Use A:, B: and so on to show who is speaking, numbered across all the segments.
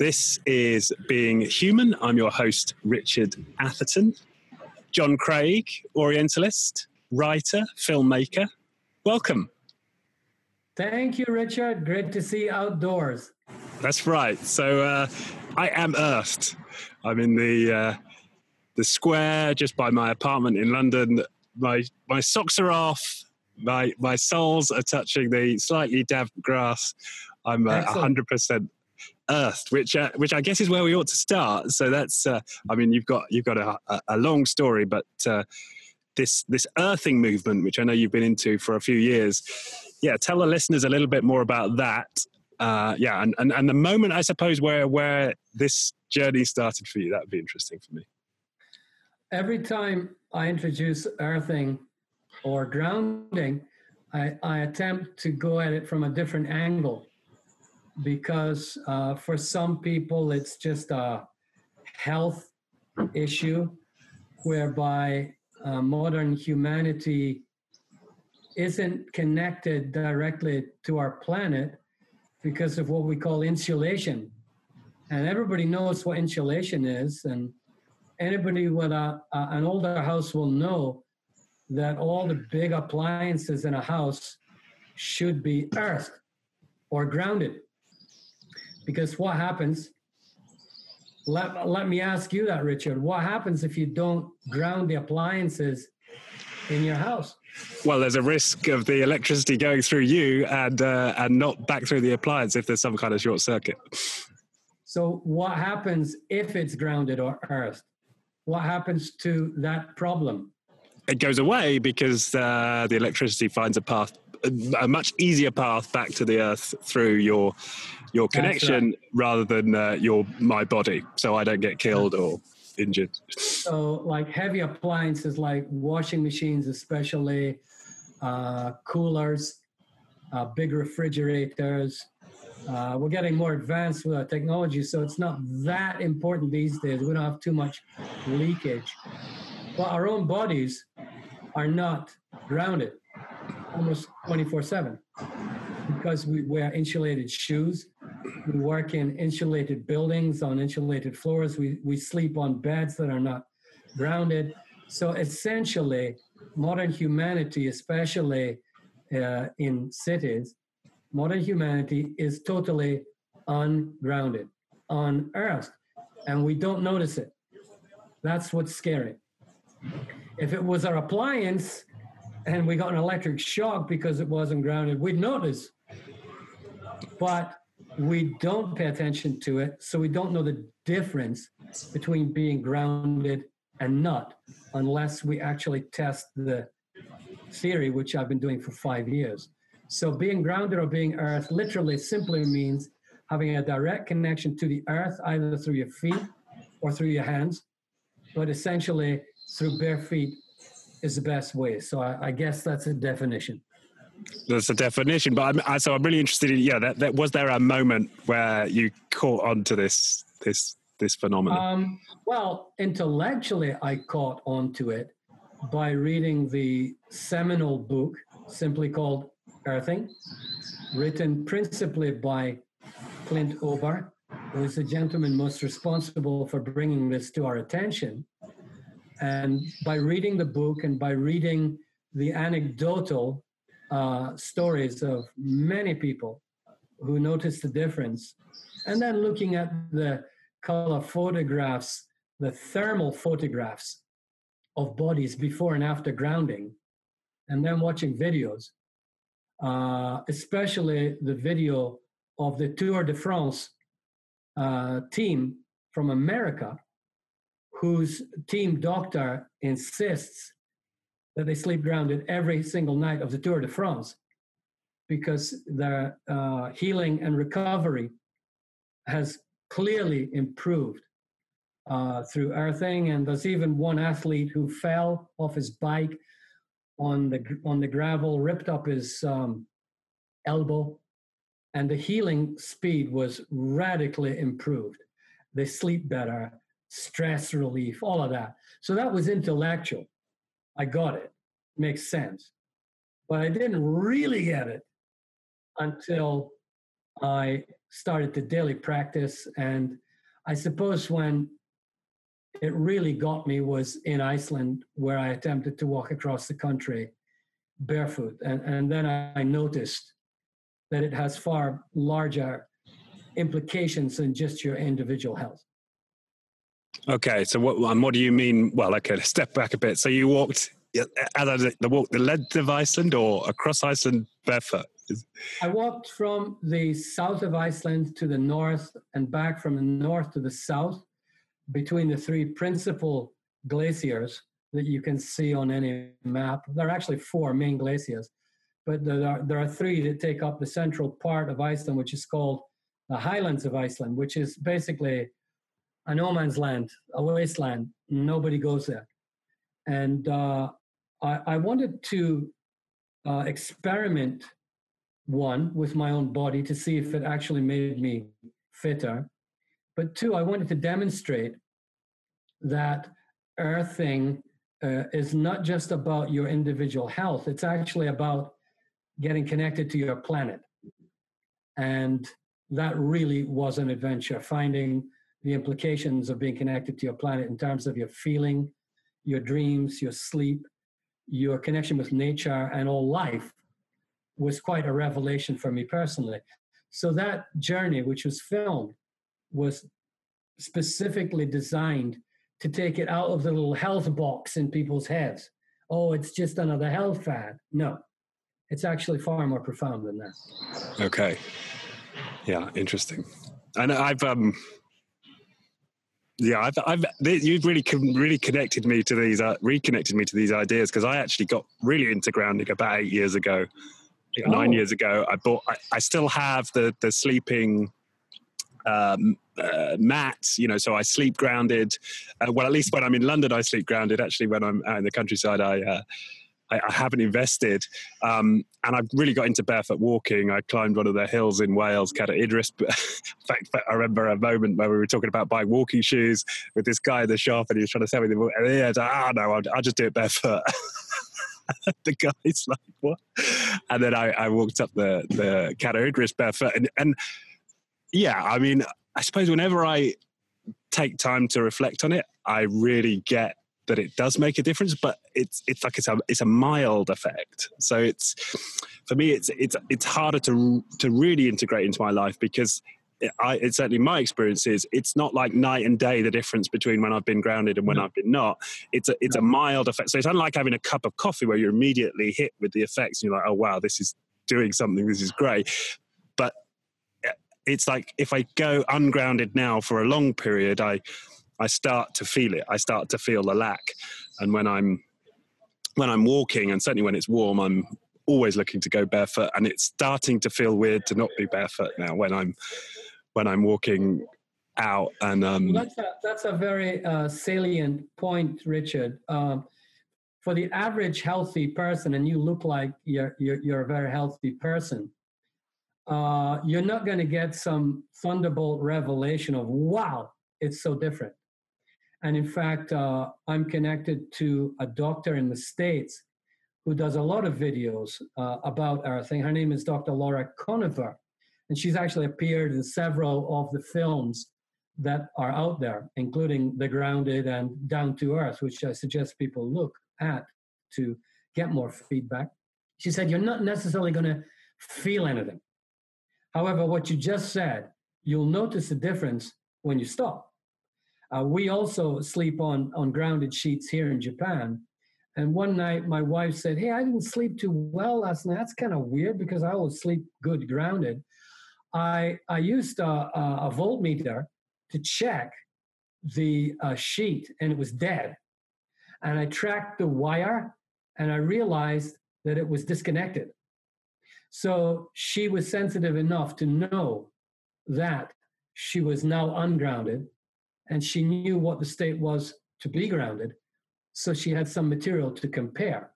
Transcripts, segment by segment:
A: This is Being Human. I'm your host, Richard Atherton. John Craig, Orientalist, writer, filmmaker. Welcome.
B: Thank you, Richard. Great to see you outdoors.
A: That's right. So uh, I am earthed. I'm in the uh, the square just by my apartment in London. My my socks are off. My my soles are touching the slightly damp grass. I'm hundred percent earthed, which uh, which I guess is where we ought to start. So that's, uh, I mean, you've got you've got a, a long story, but uh, this this earthing movement, which I know you've been into for a few years, yeah, tell the listeners a little bit more about that. Uh, yeah, and, and and the moment I suppose where where this journey started for you, that would be interesting for me.
B: Every time I introduce earthing or grounding, I, I attempt to go at it from a different angle because uh, for some people it's just a health issue whereby uh, modern humanity isn't connected directly to our planet because of what we call insulation. And everybody knows what insulation is. And anybody with a, a, an older house will know that all the big appliances in a house should be earthed or grounded. Because what happens, let, let me ask you that, Richard. What happens if you don't ground the appliances in your house?
A: Well, there's a risk of the electricity going through you and uh, and not back through the appliance if there's some kind of short circuit.
B: So, what happens if it's grounded or earthed? What happens to that problem?
A: It goes away because uh, the electricity finds a path, a much easier path back to the earth through your your connection right. rather than uh, your my body, so I don't get killed or injured.
B: So, like heavy appliances, like washing machines, especially uh, coolers, uh, big refrigerators. Uh, we're getting more advanced with our technology, so it's not that important these days. We don't have too much leakage. But our own bodies are not grounded almost 24 7 because we wear insulated shoes we work in insulated buildings on insulated floors. We, we sleep on beds that are not grounded. So essentially, modern humanity, especially uh, in cities, modern humanity is totally ungrounded, unearthed, and we don't notice it. That's what's scary. If it was our appliance and we got an electric shock because it wasn't grounded, we'd notice. But we don't pay attention to it, so we don't know the difference between being grounded and not, unless we actually test the theory, which I've been doing for five years. So, being grounded or being earth literally simply means having a direct connection to the earth, either through your feet or through your hands, but essentially through bare feet is the best way. So, I, I guess that's a definition
A: that's a definition. But I'm, I, so I'm really interested in yeah. That, that was there a moment where you caught onto this this this phenomenon? Um,
B: well, intellectually, I caught onto it by reading the seminal book, simply called Earthing, written principally by Clint Ober, who is the gentleman most responsible for bringing this to our attention. And by reading the book and by reading the anecdotal uh, stories of many people who noticed the difference. And then looking at the color photographs, the thermal photographs of bodies before and after grounding, and then watching videos, uh, especially the video of the Tour de France uh, team from America, whose team doctor insists that they sleep grounded every single night of the Tour de France because their uh, healing and recovery has clearly improved uh, through earthing. And there's even one athlete who fell off his bike on the on the gravel, ripped up his um, elbow, and the healing speed was radically improved. They sleep better, stress relief, all of that. So that was intellectual. I got it. Makes sense. But I didn't really get it until I started the daily practice. And I suppose when it really got me was in Iceland, where I attempted to walk across the country barefoot. And, and then I noticed that it has far larger implications than just your individual health.
A: Okay, so what what do you mean? Well, okay, step back a bit. So you walked the walk the length of Iceland or across Iceland barefoot?
B: I walked from the south of Iceland to the north and back from the north to the south between the three principal glaciers that you can see on any map. There are actually four main glaciers, but there are, there are three that take up the central part of Iceland, which is called the Highlands of Iceland, which is basically a no man's land, a wasteland. Nobody goes there. And uh, I, I, wanted to uh, experiment one with my own body to see if it actually made me fitter. But two, I wanted to demonstrate that earthing uh, is not just about your individual health, it's actually about getting connected to your planet. And that really was an adventure, finding the implications of being connected to your planet in terms of your feeling, your dreams, your sleep, your connection with nature, and all life was quite a revelation for me personally. So that journey, which was filmed, was specifically designed to take it out of the little health box in people's heads. Oh, it's just another health fad. No, it's actually far more profound than that.
A: Okay. Yeah, interesting. And I've um yeah, I've, I've you've really really connected me to these, uh, reconnected me to these ideas because I actually got really into grounding about eight years ago, oh. nine years ago. I bought, I, I still have the the sleeping um, uh, mats, you know, so I sleep grounded. Uh, well, at least when I'm in London, I sleep grounded. Actually, when I'm out in the countryside, I uh, I, I haven't invested. Um, and I've really got into barefoot walking. I climbed one of the hills in Wales, Cadair Idris. in fact, I remember a moment where we were talking about buying walking shoes with this guy in the shop and he was trying to sell me them. And he was like, oh, no, I'll, I'll just do it barefoot. the guy's like, what? And then I, I walked up the, the Cadair Idris barefoot. And, and yeah, I mean, I suppose whenever I take time to reflect on it, I really get that it does make a difference, but it's it's like it's a it's a mild effect. So it's for me it's it's it's harder to to really integrate into my life because I, it's certainly my experience is it's not like night and day the difference between when I've been grounded and when no. I've been not. It's a it's a mild effect. So it's unlike having a cup of coffee where you're immediately hit with the effects. And you're like, oh wow, this is doing something. This is great. But eh, it's like if I go ungrounded now for a long period, I I start to feel it. I start to feel the lack. And when I'm when I'm walking, and certainly when it's warm, I'm always looking to go barefoot. And it's starting to feel weird to not be barefoot now when I'm when I'm walking out. And um,
B: that's a, that's a very uh, salient point, Richard. Um, for the average healthy person, and you look like you're you're, you're a very healthy person. Uh, you're not going to get some thunderbolt revelation of wow, it's so different. And in fact, uh, I'm connected to a doctor in the States who does a lot of videos uh, about earthing. Her name is Dr. Laura Koniver, And she's actually appeared in several of the films that are out there, including The Grounded and Down to Earth, which I suggest people look at to get more feedback. She said, You're not necessarily going to feel anything. However, what you just said, you'll notice the difference when you stop. Uh, we also sleep on, on grounded sheets here in Japan. And one night my wife said, Hey, I didn't sleep too well last night. That's kind of weird because I always sleep good grounded. I, I used a, a, a voltmeter to check the uh, sheet and it was dead. And I tracked the wire and I realized that it was disconnected. So she was sensitive enough to know that she was now ungrounded and she knew what the state was to be grounded. So she had some material to compare.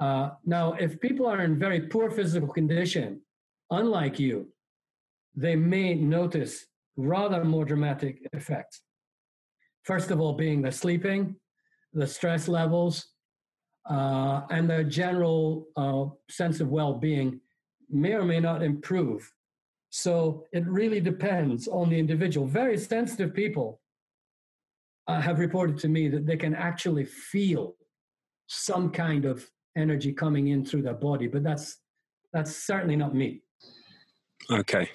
B: Uh, now, if people are in very poor physical condition, unlike you, they may notice rather more dramatic effects. First of all, being the sleeping, the stress levels, uh, and their general uh, sense of well being may or may not improve So it really depends on the individual. Very sensitive people uh, have reported to me that they can actually feel some kind of energy coming in through their body, but that's that's certainly not me.
A: Okay.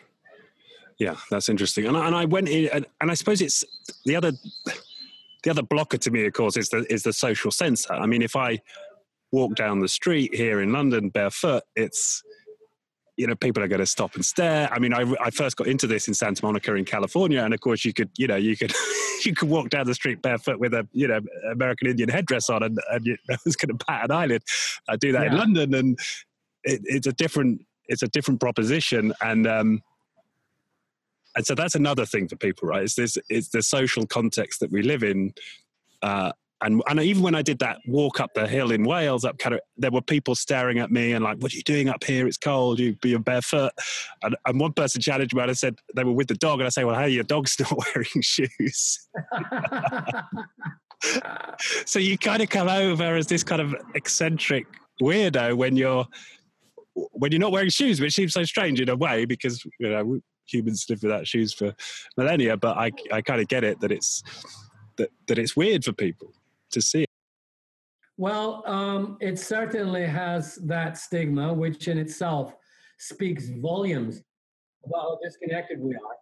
A: Yeah, that's interesting. And I, and I went in, and, and I suppose it's the other the other blocker to me, of course, is the is the social censor. I mean, if I walk down the street here in London barefoot, it's you know people are going to stop and stare. I mean, I, I first got into this in Santa Monica in California, and of course you could you know you could you could walk down the street barefoot with a you know American Indian headdress on, and, and you, no one's going to bat an eyelid. I do that yeah. in London, and it, it's a different it's a different proposition, and um, and so that's another thing for people, right? It's this it's the social context that we live in. Uh, and, and even when I did that walk up the hill in Wales, up kind of, there were people staring at me and like, "What are you doing up here? It's cold. You be barefoot." And, and one person challenged me, and I said they were with the dog, and I say, "Well, hey, your dog's not wearing shoes." so you kind of come over as this kind of eccentric weirdo when you're when you're not wearing shoes, which seems so strange in a way because you know humans live without shoes for millennia. But I, I kind of get it that it's that, that it's weird for people to see.
B: Well, um, it certainly has that stigma, which in itself speaks volumes about how disconnected we are.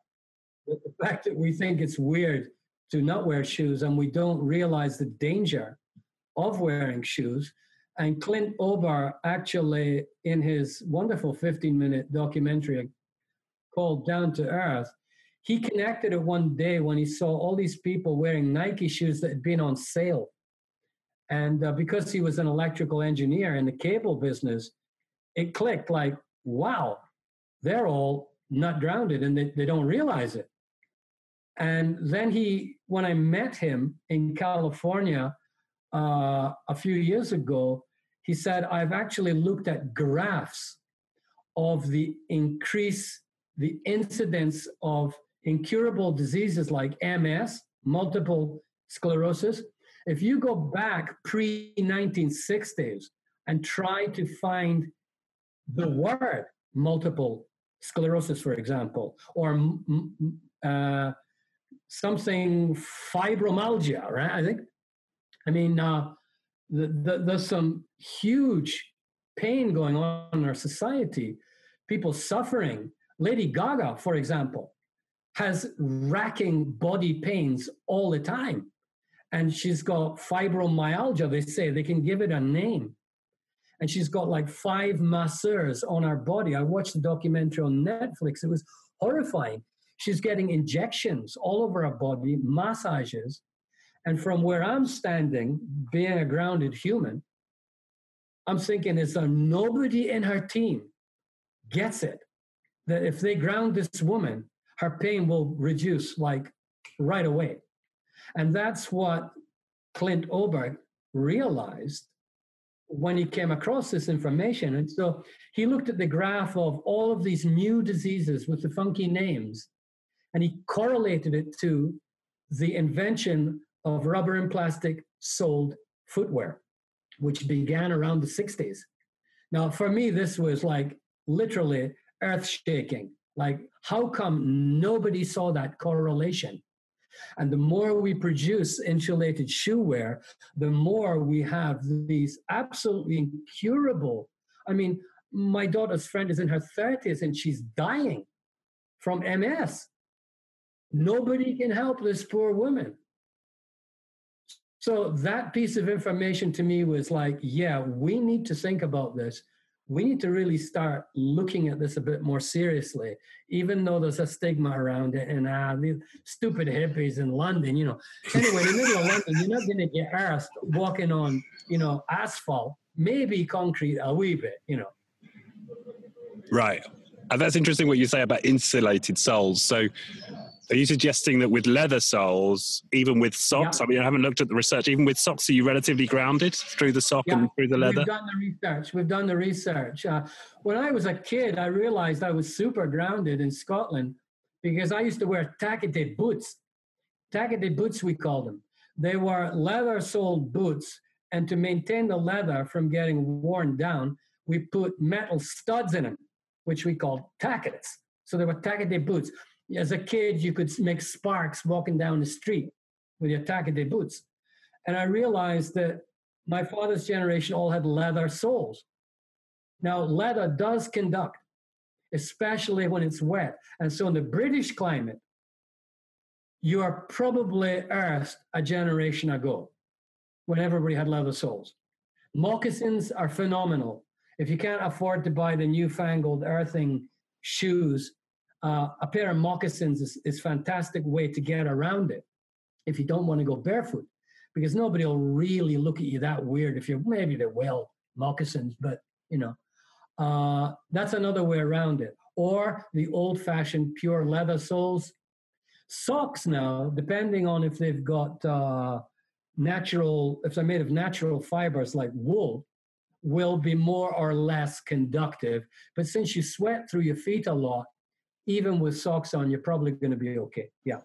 B: But the fact that we think it's weird to not wear shoes and we don't realize the danger of wearing shoes. And Clint Ober actually, in his wonderful 15 minute documentary called Down to Earth, he connected it one day when he saw all these people wearing Nike shoes that had been on sale. And uh, because he was an electrical engineer in the cable business, it clicked like, wow, they're all not grounded and they, they don't realize it. And then he, when I met him in California uh, a few years ago, he said, I've actually looked at graphs of the increase the incidence of incurable diseases like MS, multiple sclerosis. If you go back pre 1960s and try to find the word multiple sclerosis, for example, or uh, something fibromyalgia, right? I think. I mean, uh, the, the, there's some huge pain going on in our society, people suffering Lady Gaga, for example, has racking body pains all the time. And she's got fibromyalgia, they say. They can give it a name. And she's got like five masseurs on her body. I watched the documentary on Netflix. It was horrifying. She's getting injections all over her body, massages. And from where I'm standing, being a grounded human, I'm thinking, is there nobody in her team gets it? that if they ground this woman, her pain will reduce like right away. And that's what Clint Ober realized when he came across this information. And so he looked at the graph of all of these new diseases with the funky names, and he correlated it to the invention of rubber and plastic soled footwear, which began around the 60s. Now, for me, this was like literally earth shaking. Like, how come nobody saw that correlation? And the more we produce insulated shoe wear, the more we have these absolutely incurable. I mean, my daughter's friend is in her 30s and she's dying from MS. Nobody can help this poor woman. So that piece of information to me was like, yeah, we need to think about this we need to really start looking at this a bit more seriously, even though there's a stigma around it and uh, these stupid hippies in London, you know. Anyway, in the middle of London, you're not going to get asked walking on, you know, asphalt, maybe concrete a wee bit, you know.
A: Right. And that's interesting what you say about insulated soles. So are you suggesting that with leather soles, even with socks, yeah. I mean, I haven't looked at the research, even with socks, are you relatively grounded through the sock yeah. and through the leather?
B: We've done the research. We've done the research. Uh, when I was a kid, I realized I was super grounded in Scotland because I used to wear tackety boots. Tackety boots, we called them. They were leather soled boots. And to maintain the leather from getting worn down, we put metal studs in them, which we called tackets. So they were tackety boots. As a kid, you could make sparks walking down the street with your tackety boots. And I realized that my father's generation all had leather soles. Now, leather does conduct, especially when it's wet. And so, in the British climate, you are probably earthed a generation ago when everybody had leather soles. Moccasins are phenomenal. If you can't afford to buy the newfangled earthing shoes, uh, a pair of moccasins is, is fantastic way to get around it if you don't want to go barefoot because nobody will really look at you that weird if you're maybe they will moccasins but you know. Uh, that's another way around it. Or the old fashioned pure leather soles. Socks now depending on if they've got uh, natural if they're made of natural fibers like wool will be more or less conductive. But since you sweat through your feet a lot even with socks on you're probably going to be okay yeah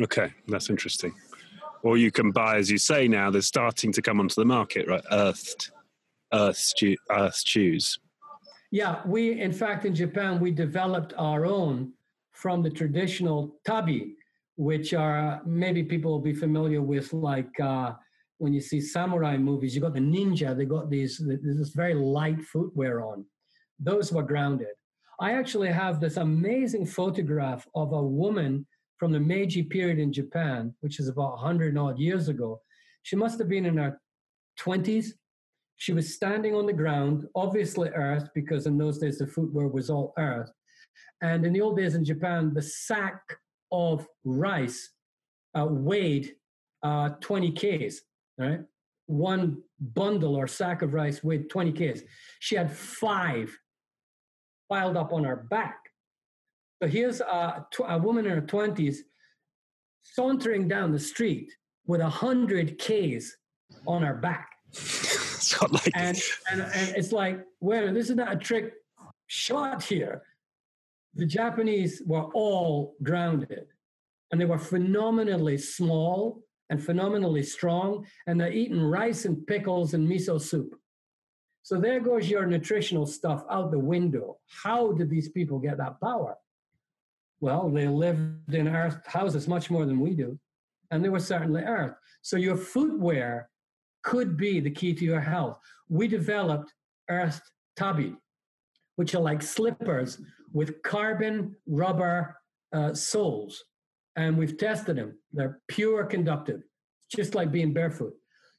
A: okay that's interesting or you can buy, as you say now, they're starting to come onto the market, right? Earthed, earth, earth shoes.
B: Yeah, we, in fact, in Japan, we developed our own from the traditional tabi, which are maybe people will be familiar with, like uh, when you see samurai movies, you got the ninja, they got these this very light footwear on. Those were grounded. I actually have this amazing photograph of a woman from the Meiji period in Japan, which is about 100 odd years ago. She must have been in her 20s. She was standing on the ground, obviously earth, because in those days the footwear was all earth. And in the old days in Japan, the sack of rice uh, weighed uh, 20 Ks, right? One bundle or sack of rice weighed 20 Ks. She had five piled up on her back. So here's a, a woman in her 20s sauntering down the street with a 100 Ks on her back.
A: like...
B: and, and, and it's like, well, this is not a trick shot here. The Japanese were all grounded and they were phenomenally small and phenomenally strong, and they're eating rice and pickles and miso soup. So there goes your nutritional stuff out the window. How did these people get that power? Well, they lived in earth houses much more than we do, and they were certainly earth. So your footwear could be the key to your health. We developed earth tabi, which are like slippers with carbon rubber uh, soles, and we've tested them. They're pure conductive, just like being barefoot.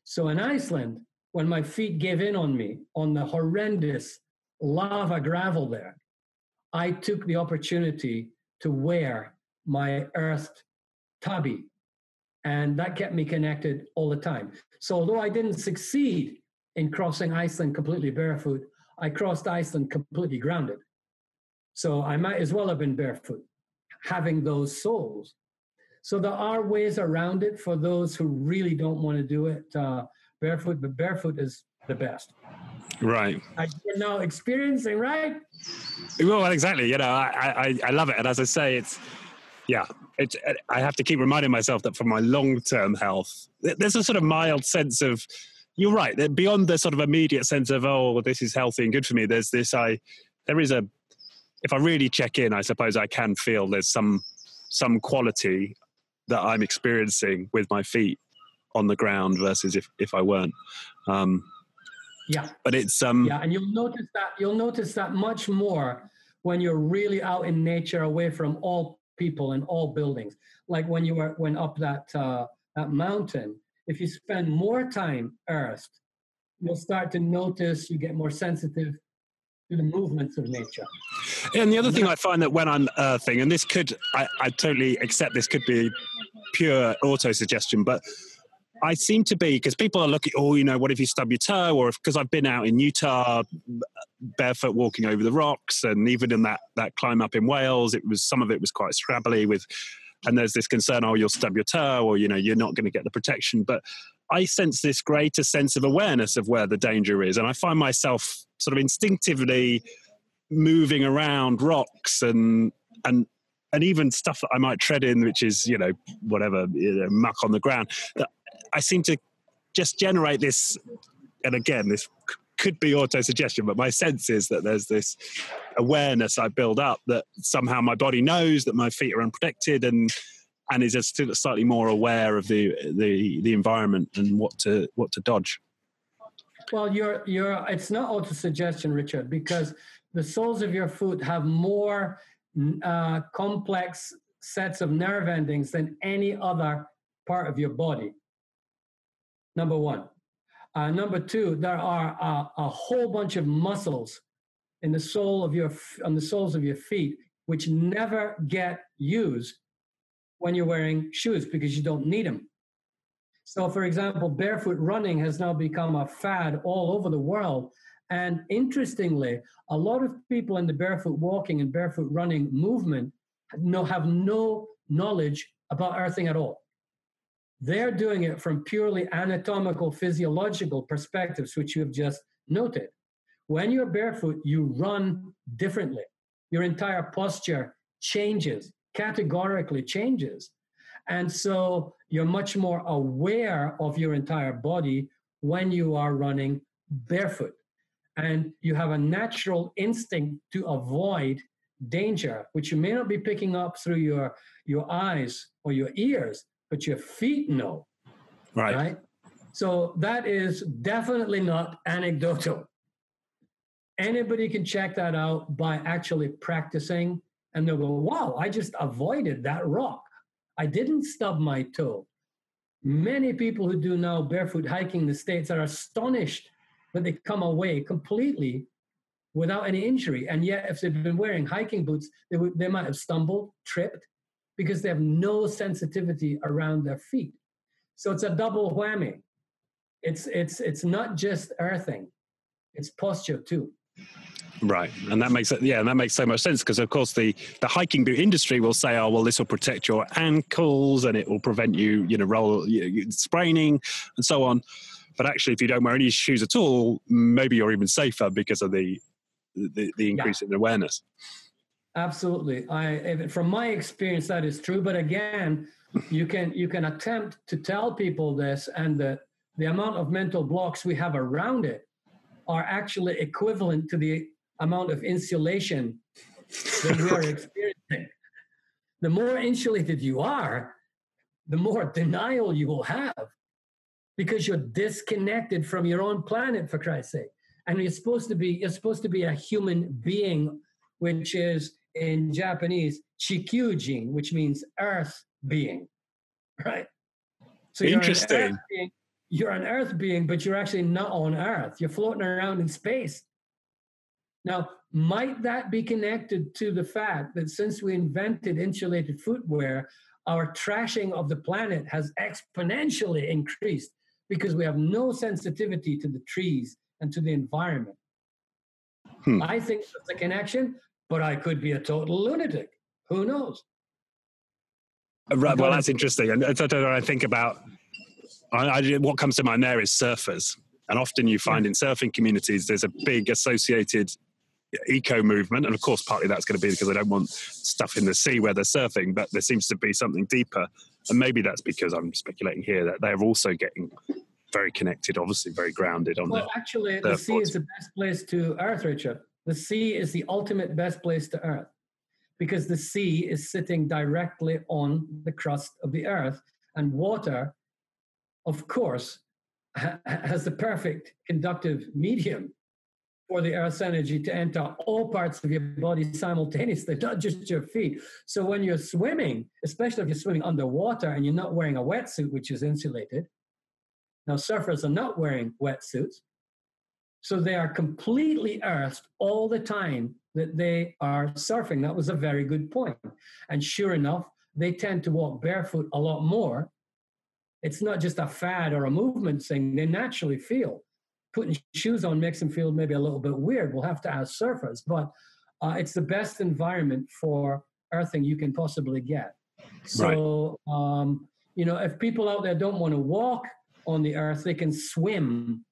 B: So in Iceland, when my feet gave in on me on the horrendous lava gravel there, I took the opportunity to wear my earthed tabi. And that kept me connected all the time. So although I didn't succeed in crossing Iceland completely barefoot, I crossed Iceland completely grounded. So I might as well have been barefoot, having those soles. So there are ways around it for those who really don't want to do it uh, barefoot, but barefoot is the best.
A: Right.
B: I, you're now experiencing, right?
A: Well, exactly. You know, I, I, I love it. And as I say, it's, yeah, it's, I have to keep reminding myself that for my long term health, there's a sort of mild sense of, you're right, that beyond the sort of immediate sense of, oh, well, this is healthy and good for me, there's this, I, there is a, if I really check in, I suppose I can feel there's some, some quality that I'm experiencing with my feet on the ground versus if, if I weren't. Um,
B: yeah.
A: But it's um
B: Yeah, and you'll notice that you'll notice that much more when you're really out in nature away from all people and all buildings. Like when you were when up that uh that mountain, if you spend more time earthed, you'll start to notice you get more sensitive to the movements of nature.
A: And the other thing I find that when I'm earthing, and this could, I, I totally accept this could be pure auto suggestion, but I seem to be because people are looking. Oh, you know, what if you stub your toe? Or because I've been out in Utah, barefoot walking over the rocks, and even in that that climb up in Wales, it was some of it was quite scrabbly with. And there's this concern, oh, you'll stub your toe, or you know, you're not going to get the protection. But I sense this greater sense of awareness of where the danger is, and I find myself sort of instinctively moving around rocks and and and even stuff that I might tread in, which is you know whatever you know, muck on the ground. That I seem to just generate this, and again, this could be auto-suggestion, but my sense is that there's this awareness I build up that somehow my body knows that my feet are unprotected and and is just slightly more aware of the the the environment and what to what to dodge.
B: Well, you're you're it's not auto-suggestion, Richard, because the soles of your foot have more uh, complex sets of nerve endings than any other part of your body. Number one. Uh, number two, there are a, a whole bunch of muscles in the sole of your on the soles of your feet which never get used when you're wearing shoes because you don't need them. So, for example, barefoot running has now become a fad all over the world. And interestingly, a lot of people in the barefoot walking and barefoot running movement no, have no knowledge about earthing at all. They're doing it from purely anatomical, physiological perspectives, which you have just noted. When you're barefoot, you run differently. Your entire posture changes, categorically changes. And so you're much more aware of your entire body when you are running barefoot. And you have a natural instinct to avoid danger, which you may not be picking up through your, your eyes or your ears, but your feet know.
A: Right. right?
B: So that is definitely not anecdotal. Anybody can check that out by actually practicing, and they'll go, wow, I just avoided that rock. I didn't stub my toe. Many people who do now barefoot hiking in the States are astonished that they come away completely without any injury. And yet, if they've been wearing hiking boots, they, would, they might have stumbled, tripped, because they have no sensitivity around their feet. So it's a double whammy. It's, it's, it's not just earthing, it's posture too.
A: Right, and that makes it yeah, and that makes so much sense because of course the the hiking boot industry will say, oh well, this will protect your ankles and it will prevent you, you know, roll you know, spraining and so on. But actually, if you don't wear any shoes at all, maybe you're even safer because of the the, the increase yeah. in awareness.
B: Absolutely, I from my experience that is true. But again, you can you can attempt to tell people this, and the the amount of mental blocks we have around it are actually equivalent to the amount of insulation that we are experiencing. The more insulated you are, the more denial you will have because you're disconnected from your own planet, for Christ's sake. And you're supposed to be, you're supposed to be a human being, which is in Japanese, chikyujin, which means earth being, right?
A: So Interesting.
B: You're an, being, you're an earth being, but you're actually not on earth. You're floating around in space. Now, might that be connected to the fact that since we invented insulated footwear, our trashing of the planet has exponentially increased because we have no sensitivity to the trees and to the environment? Hmm. I think there's a connection, but I could be a total lunatic. Who knows?
A: Uh, right, well, that's interesting. And I think about I, I, what comes to mind there is surfers. And often you find in surfing communities, there's a big associated eco movement. And of course, partly that's going to be because they don't want stuff in the sea where they're surfing, but there seems to be something deeper. And maybe that's because I'm speculating here that they're also getting very connected, obviously very grounded on
B: well, actually, the sea is the best place to earth, Richard. The sea is the ultimate best place to earth because the sea is sitting directly on the crust of the earth, and water, of course, ha- has the perfect conductive medium for the Earth's energy to enter all parts of your body simultaneously, not just your feet. So when you're swimming, especially if you're swimming underwater and you're not wearing a wetsuit, which is insulated, now surfers are not wearing wetsuits, so they are completely earthed all the time that they are surfing. That was a very good point. And sure enough, they tend to walk barefoot a lot more. It's not just a fad or a movement thing, they naturally feel putting shoes on makes them feel maybe a little bit weird. We'll have to ask surfers, but uh, it's the best environment for earthing you can possibly get. So, right. um, you know, if people out there don't want to walk on the earth, they can swim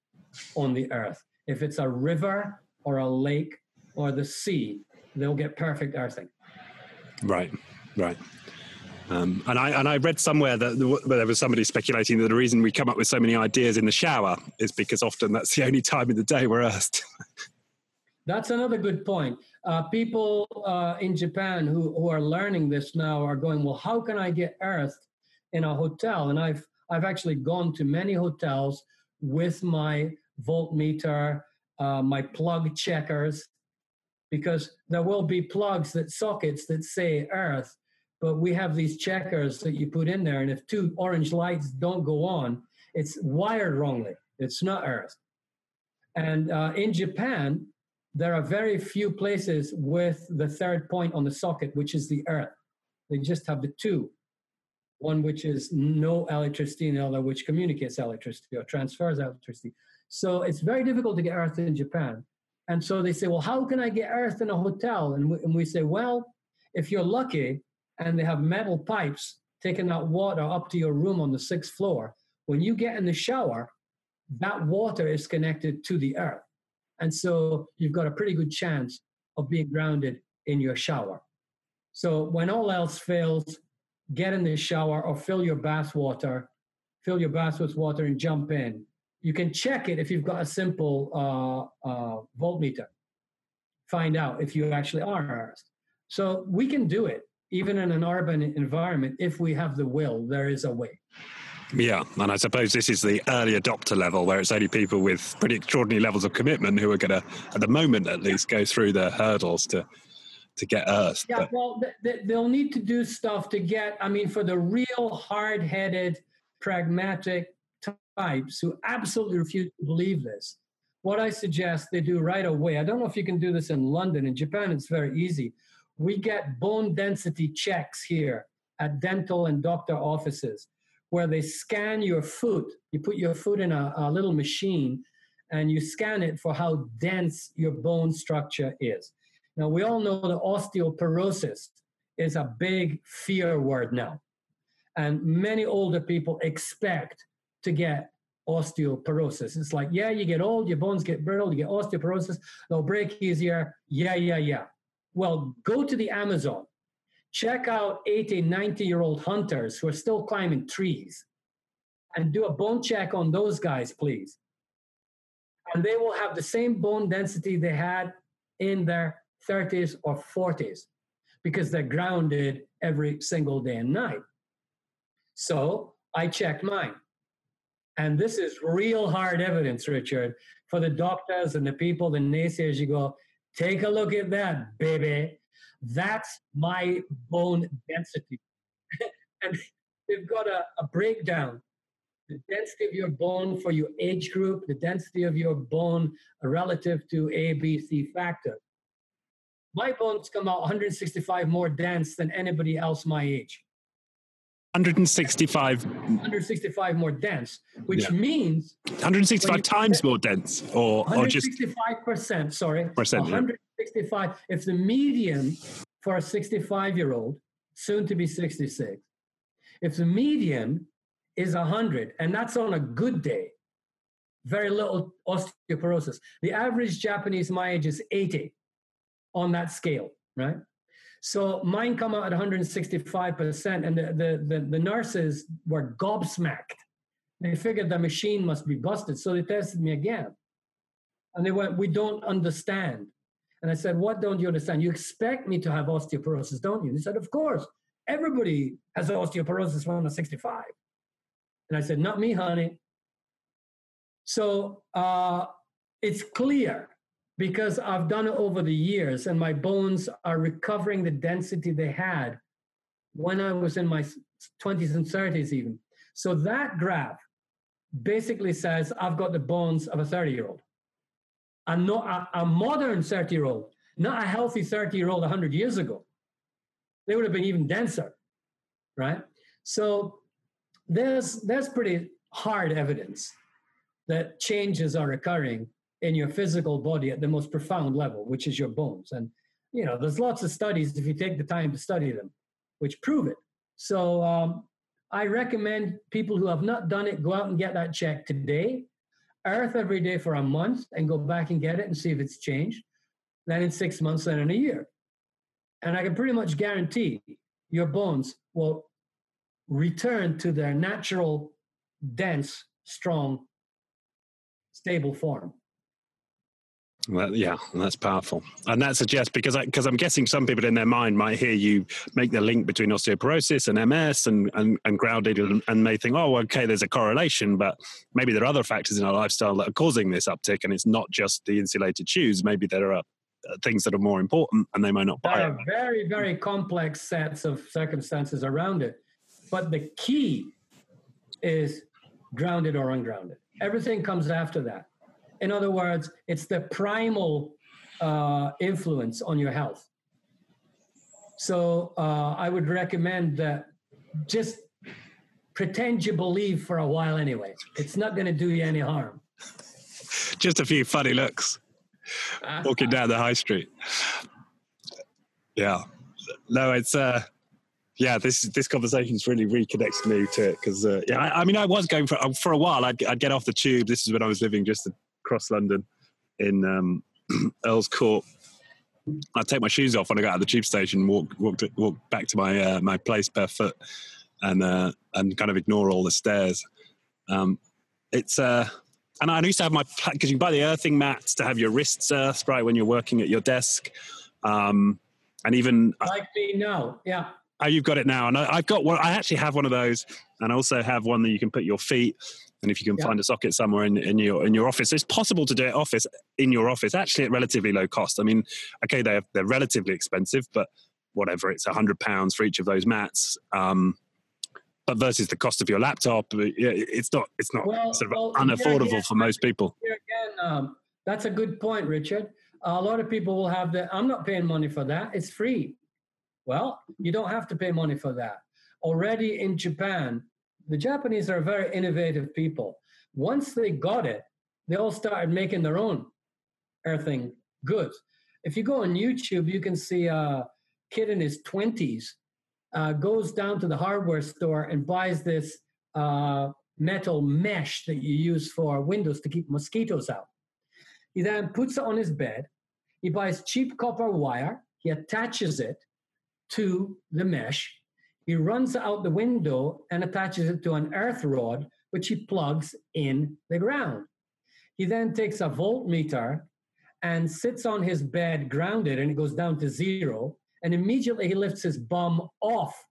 B: on the earth. If it's a river or a lake or the sea, they'll get perfect earthing.
A: Right, right. Um, and I and I read somewhere that there was somebody speculating that the reason we come up with so many ideas in the shower is because often that's the only time in the day we're earthed.
B: that's another good point. Uh, people uh, in Japan who, who are learning this now are going, well, how can I get earthed in a hotel? And I've I've actually gone to many hotels with my voltmeter, uh, my plug checkers, because there will be plugs that sockets that say earth but we have these checkers that you put in there, and if two orange lights don't go on, it's wired wrongly. It's not Earth. And uh, in Japan, there are very few places with the third point on the socket, which is the Earth. They just have the two one which is no electricity, and the other which communicates electricity or transfers electricity. So it's very difficult to get Earth in Japan. And so they say, well, how can I get Earth in a hotel? And we, and we say, well, if you're lucky, and they have metal pipes taking that water up to your room on the sixth floor. When you get in the shower, that water is connected to the earth. And so you've got a pretty good chance of being grounded in your shower. So when all else fails, get in the shower or fill your bath water, fill your bath with water and jump in. You can check it if you've got a simple uh, uh, voltmeter. Find out if you actually are earthed. So we can do it even in an urban environment, if we have the will, there is a way.
A: Yeah, and I suppose this is the early adopter level where it's only people with pretty extraordinary levels of commitment who are going to, at the moment at least, go through the hurdles to to get earth.
B: Yeah, but. well, they'll need to do stuff to get. I mean, for the real hard-headed, pragmatic types who absolutely refuse to believe this, what I suggest they do right away. I don't know if you can do this in London. In Japan, it's very easy we get bone density checks here at dental and doctor offices where they scan your foot. You put your foot in a, a little machine and you scan it for how dense your bone structure is. Now, we all know that osteoporosis is a big fear word now. And many older people expect to get osteoporosis. It's like, yeah, you get old, your bones get brittle, you get osteoporosis, they'll break easier. Yeah, yeah, yeah. Well, go to the Amazon, check out 80, 90 year old hunters who are still climbing trees, and do a bone check on those guys, please. And they will have the same bone density they had in their 30s or 40s because they're grounded every single day and night. So I checked mine. And this is real hard evidence, Richard, for the doctors and the people, the naysayers. You go, Take a look at that, baby. That's my bone density. and they've got a, a breakdown. The density of your bone for your age group, the density of your bone relative to A, B, C factor. My bones come out 165 more dense than anybody else my age.
A: 165
B: 165 more dense which yeah. means
A: 165 times more dense or, or just
B: 65% sorry percent 165 yeah. if the median for a 65 year old soon to be 66 if the median is 100 and that's on a good day very little osteoporosis the average japanese my age is 80 on that scale right so mine come out at 165%, and the, the, the, the nurses were gobsmacked. They figured the machine must be busted, so they tested me again. And they went, We don't understand. And I said, What don't you understand? You expect me to have osteoporosis, don't you? They said, Of course. Everybody has osteoporosis when they're 65. And I said, Not me, honey. So uh, it's clear because I've done it over the years and my bones are recovering the density they had when I was in my 20s and 30s, even. So that graph basically says I've got the bones of a 30 year old. I'm not a, a modern 30 year old, not a healthy 30 year old 100 years ago. They would have been even denser, right? So there's, there's pretty hard evidence that changes are occurring in your physical body at the most profound level, which is your bones. And, you know, there's lots of studies, if you take the time to study them, which prove it. So um, I recommend people who have not done it go out and get that check today, earth every day for a month, and go back and get it and see if it's changed. Then in six months, then in a year. And I can pretty much guarantee your bones will return to their natural, dense, strong, stable form.
A: Well, yeah, that's powerful, and that suggests because because I'm guessing some people in their mind might hear you make the link between osteoporosis and MS and and, and grounded, and, and may think, oh, okay, there's a correlation, but maybe there are other factors in our lifestyle that are causing this uptick, and it's not just the insulated shoes. Maybe there are uh, things that are more important, and they might not buy.
B: There are very very complex sets of circumstances around it, but the key is grounded or ungrounded. Everything comes after that. In other words, it's the primal uh, influence on your health. So uh, I would recommend that just pretend you believe for a while anyway. It's not going to do you any harm.
A: Just a few funny looks walking down the high street. Yeah. No, it's uh yeah, this this conversation's really reconnected me to it because uh, yeah, I, I, mean, I was going for for a while. I'd, I'd get off the tube. This is when I was living just across London in um, Earl's Court. I'd take my shoes off when I got out of the tube station, walk walk, to, walk back to my uh, my place barefoot, and uh, and kind of ignore all the stairs. Um, it's uh, and I used to have my because you buy the earthing mats to have your wrists earthed right when you're working at your desk, um, and even
B: like me now, yeah.
A: Oh, you've got it now, and I, have got one. I actually have one of those, and I also have one that you can put your feet. And if you can yeah. find a socket somewhere in, in your in your office, it's possible to do it office in your office actually at relatively low cost. I mean, okay, they're they're relatively expensive, but whatever, it's a hundred pounds for each of those mats. Um, but versus the cost of your laptop, it's not it's not well, sort of well, unaffordable again, for most people.
B: again, um, that's a good point, Richard. A lot of people will have that. I'm not paying money for that. It's free. Well, you don't have to pay money for that. Already in Japan, the Japanese are very innovative people. Once they got it, they all started making their own earthing goods. If you go on YouTube, you can see a kid in his 20s uh, goes down to the hardware store and buys this uh, metal mesh that you use for windows to keep mosquitoes out. He then puts it on his bed. He buys cheap copper wire. He attaches it to the mesh. He runs out the window and attaches it to an earth rod, which he plugs in the ground. He then takes a voltmeter and sits on his bed grounded, and it goes down to zero. And immediately he lifts his bum off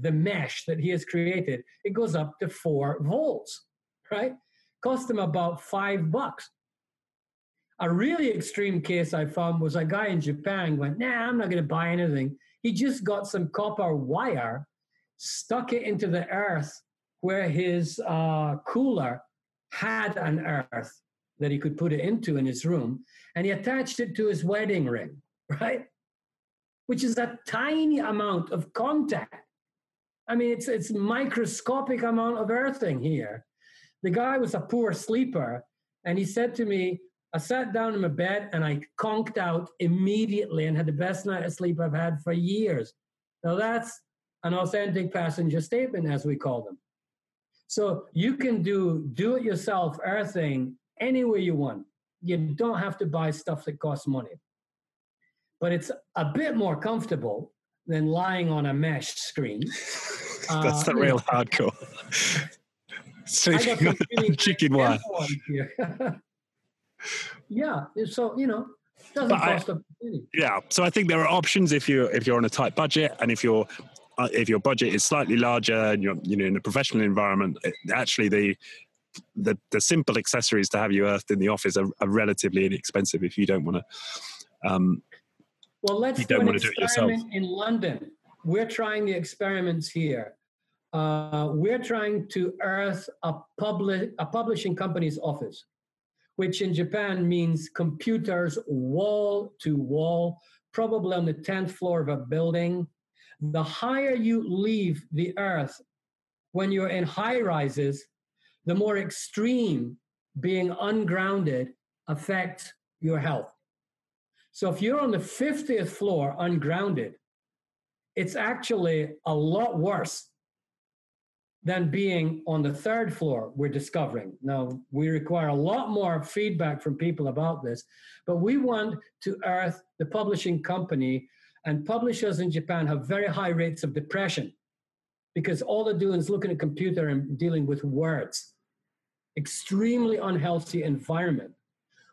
B: the mesh that he has created. It goes up to four volts, right? Cost him about five bucks. A really extreme case I found was a guy in Japan went, nah, I'm not going to buy anything. He just got some copper wire, stuck it into the earth where his uh, cooler had an earth that he could put it into in his room, and he attached it to his wedding ring, right? Which is a tiny amount of contact. I mean, it's it's microscopic amount of earthing here. The guy was a poor sleeper, and he said to me, I sat down in my bed and I conked out immediately and had the best night of sleep I've had for years. Now that's an authentic passenger statement, as we call them. So you can do do-it-yourself earthing anywhere you want. You don't have to buy stuff that costs money. But it's a bit more comfortable than lying on a mesh screen.
A: That's uh, the real hardcore. Sleeping on chicken wire.
B: yeah. So you know, doesn't but cost I, a penny.
A: Yeah. So I think there are options if you if you're on a tight budget and if you're uh, if your budget is slightly larger and you're you know in a professional environment, it, actually the the the simple accessories to have you earthed in the office are, are relatively inexpensive if you don't want to. Um,
B: well, let's do an experiment in London. We're trying the experiments here. Uh, we're trying to earth a public a publishing company's office which in Japan means computers wall to wall, probably on the 10th floor of a building. The higher you leave the earth when you're in high rises, the more extreme being ungrounded affects your health. So if you're on the 50th floor ungrounded, it's actually a lot worse than being on the third floor, we're discovering. Now, we require a lot more feedback from people about this, but we want to earth the publishing company, and publishers in Japan have very high rates of depression because all they're doing is looking at a computer and dealing with words. Extremely unhealthy environment.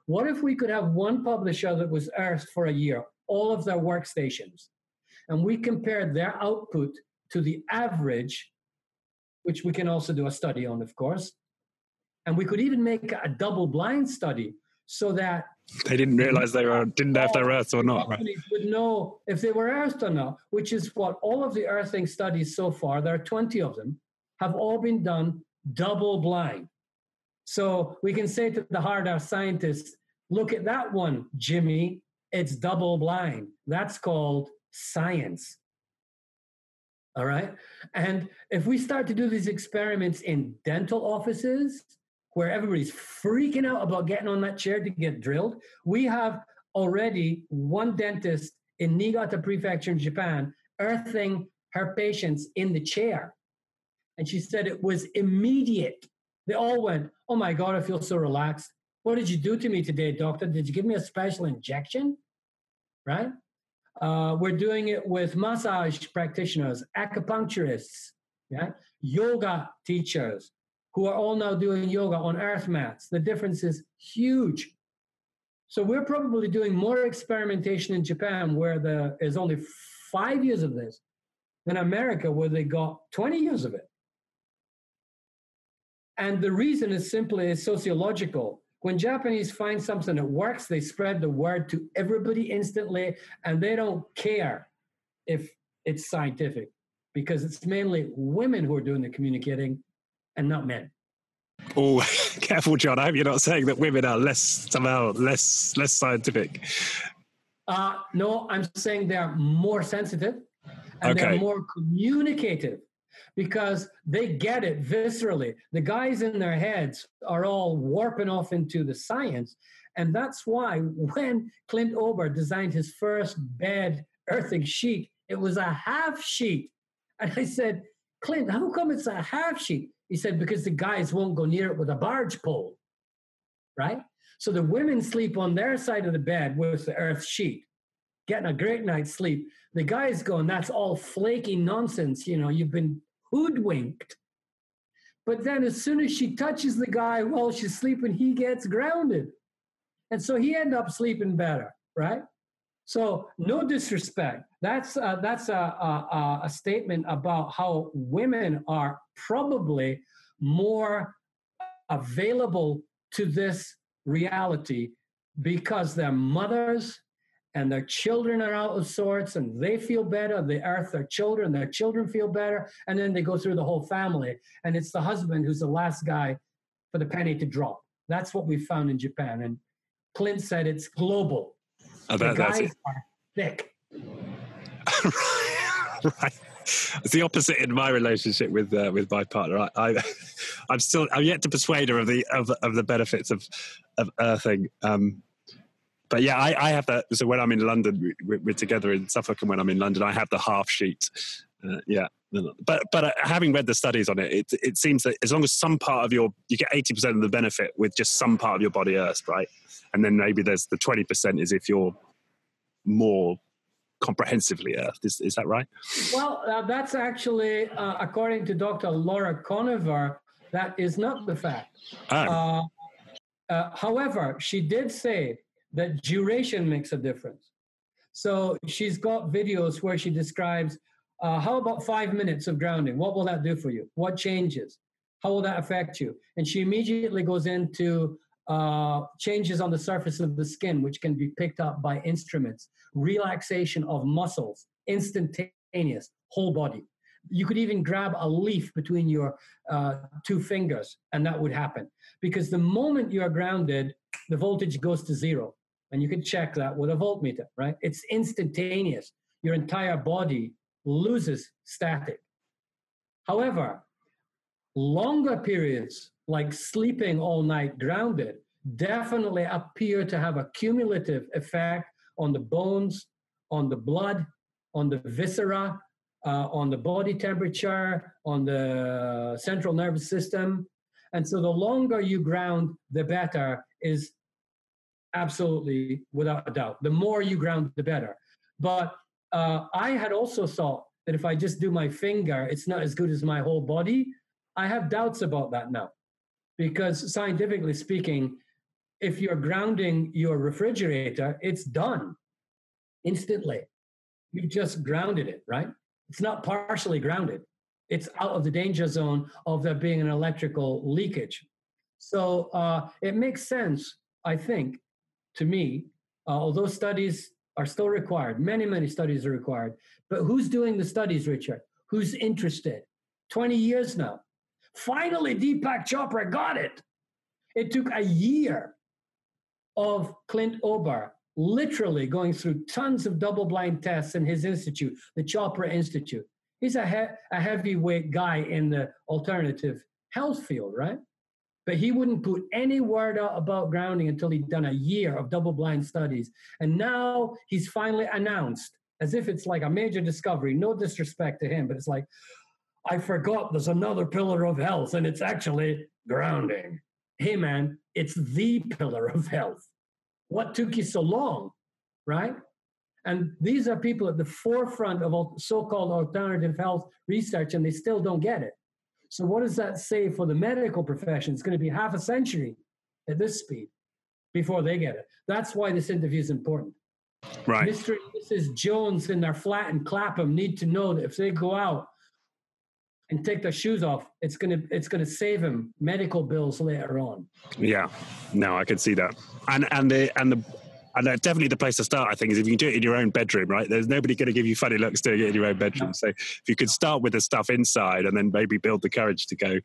B: What if we could have one publisher that was Earth for a year, all of their workstations, and we compared their output to the average, which we can also do a study on, of course, and we could even make a double blind study so that
A: they didn't realize they were didn't have their earthed or not. Right?
B: Would know if they were earthed or not, which is what all of the earthing studies so far. There are twenty of them, have all been done double blind. So we can say to the hard earth scientists, look at that one, Jimmy. It's double blind. That's called science. All right. And if we start to do these experiments in dental offices, where everybody's freaking out about getting on that chair to get drilled. We have already one dentist in Niigata Prefecture in Japan earthing her patients in the chair. And she said it was immediate. They all went, Oh my God, I feel so relaxed. What did you do to me today, doctor? Did you give me a special injection? Right? Uh, we're doing it with massage practitioners, acupuncturists, yeah? yoga teachers, who are all now doing yoga on earth mats. The difference is huge. So we're probably doing more experimentation in Japan where there is only five years of this than America where they got 20 years of it. And the reason is simply sociological. When Japanese find something that works, they spread the word to everybody instantly, and they don't care if it's scientific because it's mainly women who are doing the communicating and not men.
A: Oh, careful, John. I hope you're not saying that women are less somehow less less scientific.
B: Uh, no, I'm saying they're more sensitive and okay. they're more communicative because they get it viscerally. The guys in their heads are all warping off into the science. And that's why when Clint Ober designed his first bed earthing sheet, it was a half sheet. And I said, Clint, how come it's a half sheet? He said, because the guys won't go near it with a barge pole, right? So the women sleep on their side of the bed with the earth sheet, getting a great night's sleep. The guys going, that's all flaky nonsense. You know, you've been hoodwinked. But then as soon as she touches the guy while she's sleeping, he gets grounded. And so he end up sleeping better, right? So no disrespect. That's uh, that's a, a, a statement about how women are probably more available to this reality because their mothers and their children are out of sorts and they feel better. They earth their children, their children feel better, and then they go through the whole family. And it's the husband who's the last guy for the penny to drop. That's what we found in Japan. And Clint said it's global. Oh, that, the guys are thick.
A: right. It's the opposite in my relationship with uh, with my partner. I, I, am still I'm yet to persuade her of the of, of the benefits of of earthing. Um, but yeah, I, I, have that. So when I'm in London, we, are together in Suffolk, and when I'm in London, I have the half sheet. Uh, yeah, but but uh, having read the studies on it, it, it seems that as long as some part of your you get eighty percent of the benefit with just some part of your body earthed, right? And then maybe there's the twenty percent is if you're more comprehensively earthed. Is, is that right?
B: Well, uh, that's actually, uh, according to Dr. Laura Koniver, that is not the fact. Oh. Uh, uh, however, she did say that duration makes a difference. So she's got videos where she describes uh, how about five minutes of grounding? What will that do for you? What changes? How will that affect you? And she immediately goes into uh, changes on the surface of the skin, which can be picked up by instruments, relaxation of muscles, instantaneous, whole body. You could even grab a leaf between your uh, two fingers, and that would happen. Because the moment you are grounded, the voltage goes to zero. And you can check that with a voltmeter, right? It's instantaneous. Your entire body loses static. However, longer periods like sleeping all night grounded definitely appear to have a cumulative effect on the bones, on the blood, on the viscera, uh, on the body temperature, on the central nervous system. And so the longer you ground, the better is absolutely without a doubt. The more you ground, the better. But uh, I had also thought that if I just do my finger, it's not as good as my whole body. I have doubts about that now. Because scientifically speaking, if you're grounding your refrigerator, it's done instantly. You've just grounded it, right? It's not partially grounded. It's out of the danger zone of there being an electrical leakage. So uh, it makes sense, I think, to me, uh, although studies are still required, many, many studies are required. But who's doing the studies, Richard? Who's interested? 20 years now. Finally, Deepak Chopra got it. It took a year of Clint Ober literally going through tons of double blind tests in his institute, the Chopra Institute. He's a, he- a heavyweight guy in the alternative health field, right? But he wouldn't put any word out about grounding until he'd done a year of double blind studies. And now he's finally announced, as if it's like a major discovery, no disrespect to him, but it's like, I forgot there's another pillar of health, and it's actually grounding. Hey, man, it's the pillar of health. What took you so long, right? And these are people at the forefront of so called alternative health research, and they still don't get it. So, what does that say for the medical profession? It's going to be half a century at this speed before they get it. That's why this interview is important.
A: Right.
B: Mr. and Mrs. Jones in their flat in Clapham need to know that if they go out and take their shoes off, it's gonna it's gonna save them medical bills later on.
A: Yeah, no, I can see that, and and the and the and definitely the place to start, I think, is if you can do it in your own bedroom, right? There's nobody going to give you funny looks doing it in your own bedroom. So if you could start with the stuff inside and then maybe build the courage to go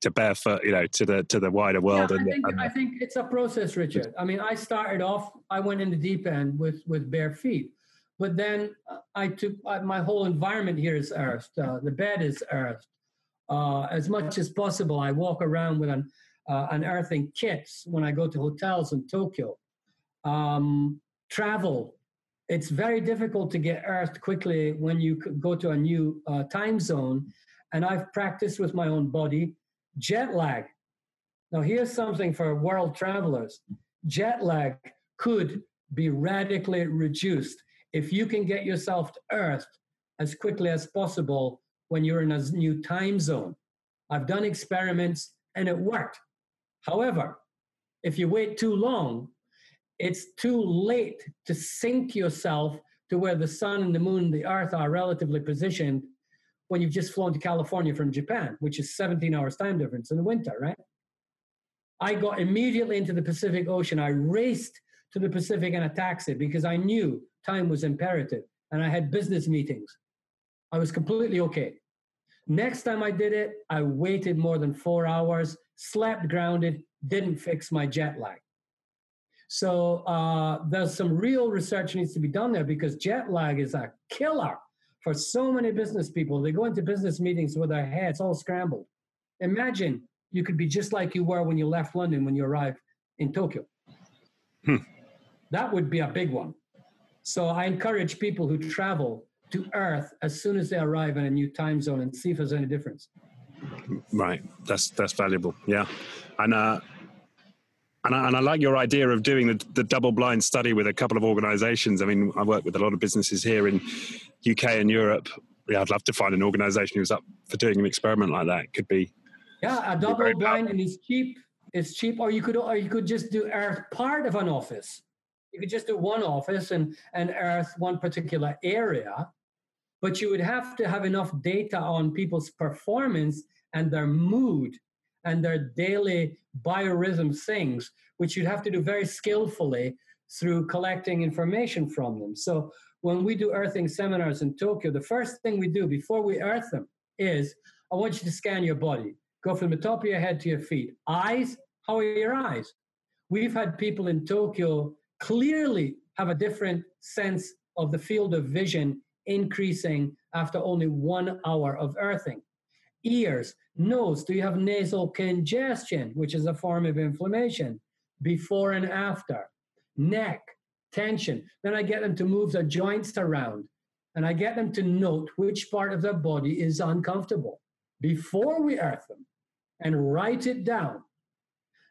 A: to barefoot, you know, to the to the wider world.
B: Yeah,
A: and,
B: I, think,
A: and,
B: I think it's a process, Richard. I mean, I started off, I went in the deep end with with bare feet, but then I took my whole environment here is earthed. Uh, the bed is earthed. Uh, as much as possible, I walk around with an uh, an earthing kit when I go to hotels in Tokyo um, travel. It's very difficult to get earthed quickly when you go to a new uh, time zone. And I've practiced with my own body jet lag. Now, here's something for world travelers jet lag could be radically reduced if you can get yourself to earth as quickly as possible when you're in a new time zone. I've done experiments and it worked. However, if you wait too long, it's too late to sync yourself to where the sun and the moon and the earth are relatively positioned when you've just flown to California from Japan, which is 17 hours time difference in the winter, right? I got immediately into the Pacific Ocean. I raced to the Pacific in a taxi because I knew time was imperative and I had business meetings. I was completely okay. Next time I did it, I waited more than four hours, slept grounded, didn't fix my jet lag. So uh, there's some real research needs to be done there because jet lag is a killer for so many business people. They go into business meetings with their heads all scrambled. Imagine you could be just like you were when you left London when you arrived in Tokyo. Hmm. That would be a big one. So I encourage people who travel to Earth as soon as they arrive in a new time zone and see if there's any difference.
A: Right, that's that's valuable. Yeah, and uh, and I, and I, like your idea of doing the, the, double blind study with a couple of organizations. I mean, I work with a lot of businesses here in UK and Europe. Yeah, I'd love to find an organization who's up for doing an experiment like that. It could be.
B: Yeah, a double blind and it's cheap. It's cheap, or you could, or you could just do earth part of an office. You could just do one office and and earth one particular area, but you would have to have enough data on people's performance and their mood and their daily biorhythm things, which you'd have to do very skillfully through collecting information from them. So when we do earthing seminars in Tokyo, the first thing we do before we earth them is I want you to scan your body. Go from the top of your head to your feet. Eyes, how are your eyes? We've had people in Tokyo clearly have a different sense of the field of vision increasing after only one hour of earthing. Ears, nose, do you have nasal congestion, which is a form of inflammation, before and after? Neck, tension. Then I get them to move their joints around and I get them to note which part of their body is uncomfortable before we earth them and write it down.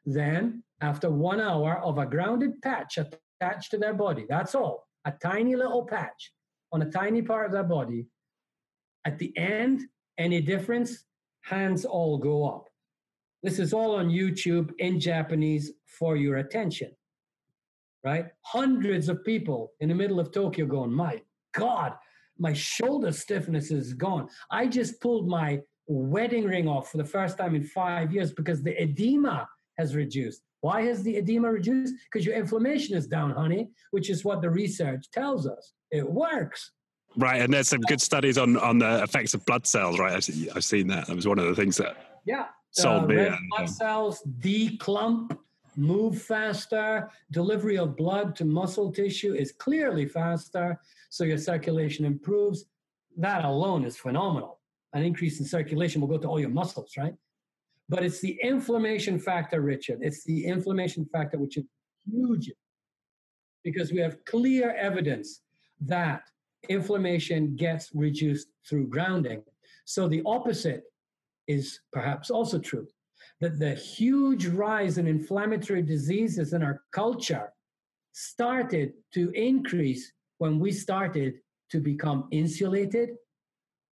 B: Then, after one hour of a grounded patch attached to their body, that's all, a tiny little patch on a tiny part of their body, At the end, any difference? Hands all go up. This is all on YouTube in Japanese for your attention, right? Hundreds of people in the middle of Tokyo going, My God, my shoulder stiffness is gone. I just pulled my wedding ring off for the first time in five years because the edema has reduced. Why has the edema reduced? Because your inflammation is down, honey, which is what the research tells us. It works.
A: Right, and there's some good studies on on the effects of blood cells. Right, I've, I've seen that. That was one of the things that
B: yeah
A: sold uh, me.
B: Red blood um, cells declump, move faster. Delivery of blood to muscle tissue is clearly faster, so your circulation improves. That alone is phenomenal. An increase in circulation will go to all your muscles, right? But it's the inflammation factor, Richard. It's the inflammation factor which is huge because we have clear evidence that inflammation gets reduced through grounding. So the opposite is perhaps also true that the huge rise in inflammatory diseases in our culture started to increase when we started to become insulated.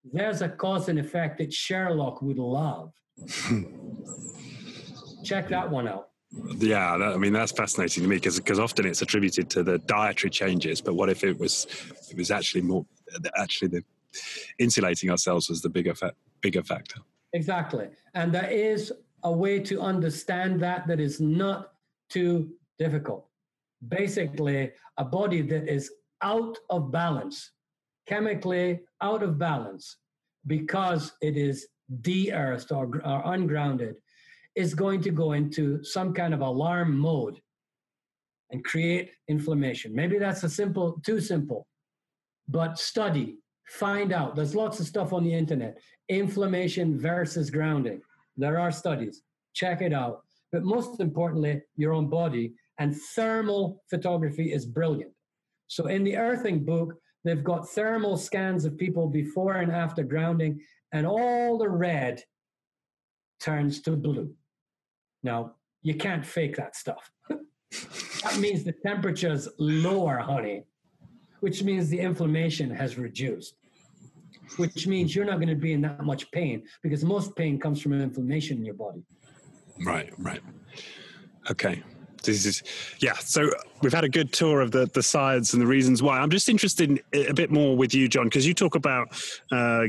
B: There's a cause and effect that Sherlock would love. Check that one out.
A: Yeah, that, I mean that's fascinating to me because because often it's attributed to the dietary changes, but what if it was it was actually more actually the insulating ourselves was the bigger fa- bigger factor.
B: Exactly, and there is a way to understand that that is not too difficult. Basically, a body that is out of balance, chemically out of balance, because it is de-earthed or, or ungrounded, is going to go into some kind of alarm mode and create inflammation. Maybe that's a simple, too simple, but study, find out. There's lots of stuff on the internet. Inflammation versus grounding. There are studies. Check it out. But most importantly, your own body and thermal photography is brilliant. So in the earthing book, they've got thermal scans of people before and after grounding, and all the red turns to blue. Now, you can't fake that stuff. that means the temperature's lower, honey, which means the inflammation has reduced, which means you're not going to be in that much pain because most pain comes from inflammation in your body.
A: Right, right. Okay. This is, yeah. So we've had a good tour of the, the science and the reasons why. I'm just interested in a bit more with you, John, because you talk about uh,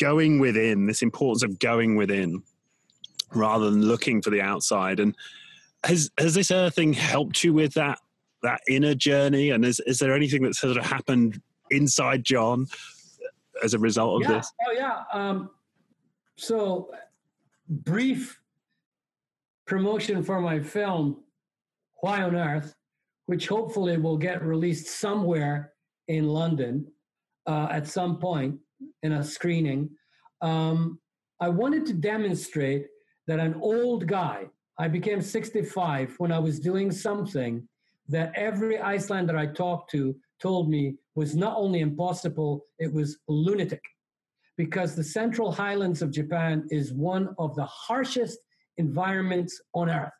A: going within, this importance of going within rather than looking for the outside. And has has this earthing helped you with that that inner journey? And is is there anything that's sort of happened inside John as a result of
B: yeah.
A: this?
B: Oh yeah. Um, so brief promotion for my film, Why on Earth, which hopefully will get released somewhere in London uh, at some point in a screening. Um, I wanted to demonstrate that an old guy, I became 65 when I was doing something that every Icelander I talked to told me was not only impossible, it was lunatic. Because the central highlands of Japan is one of the harshest environments on earth.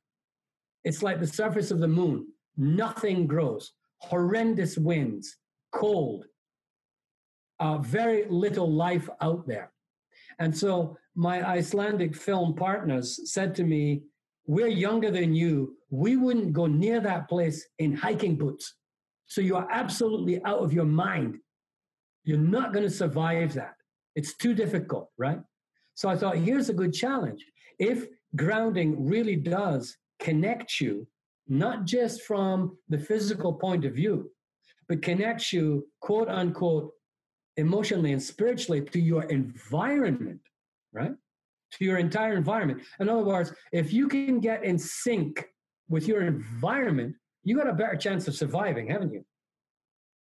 B: It's like the surface of the moon. Nothing grows, horrendous winds, cold, uh, very little life out there. And so my Icelandic film partners said to me, We're younger than you. We wouldn't go near that place in hiking boots. So you are absolutely out of your mind. You're not going to survive that. It's too difficult, right? So I thought, here's a good challenge. If grounding really does connect you, not just from the physical point of view, but connects you, quote unquote, emotionally and spiritually to your environment, right? To your entire environment. In other words, if you can get in sync with your environment, you got a better chance of surviving, haven't you?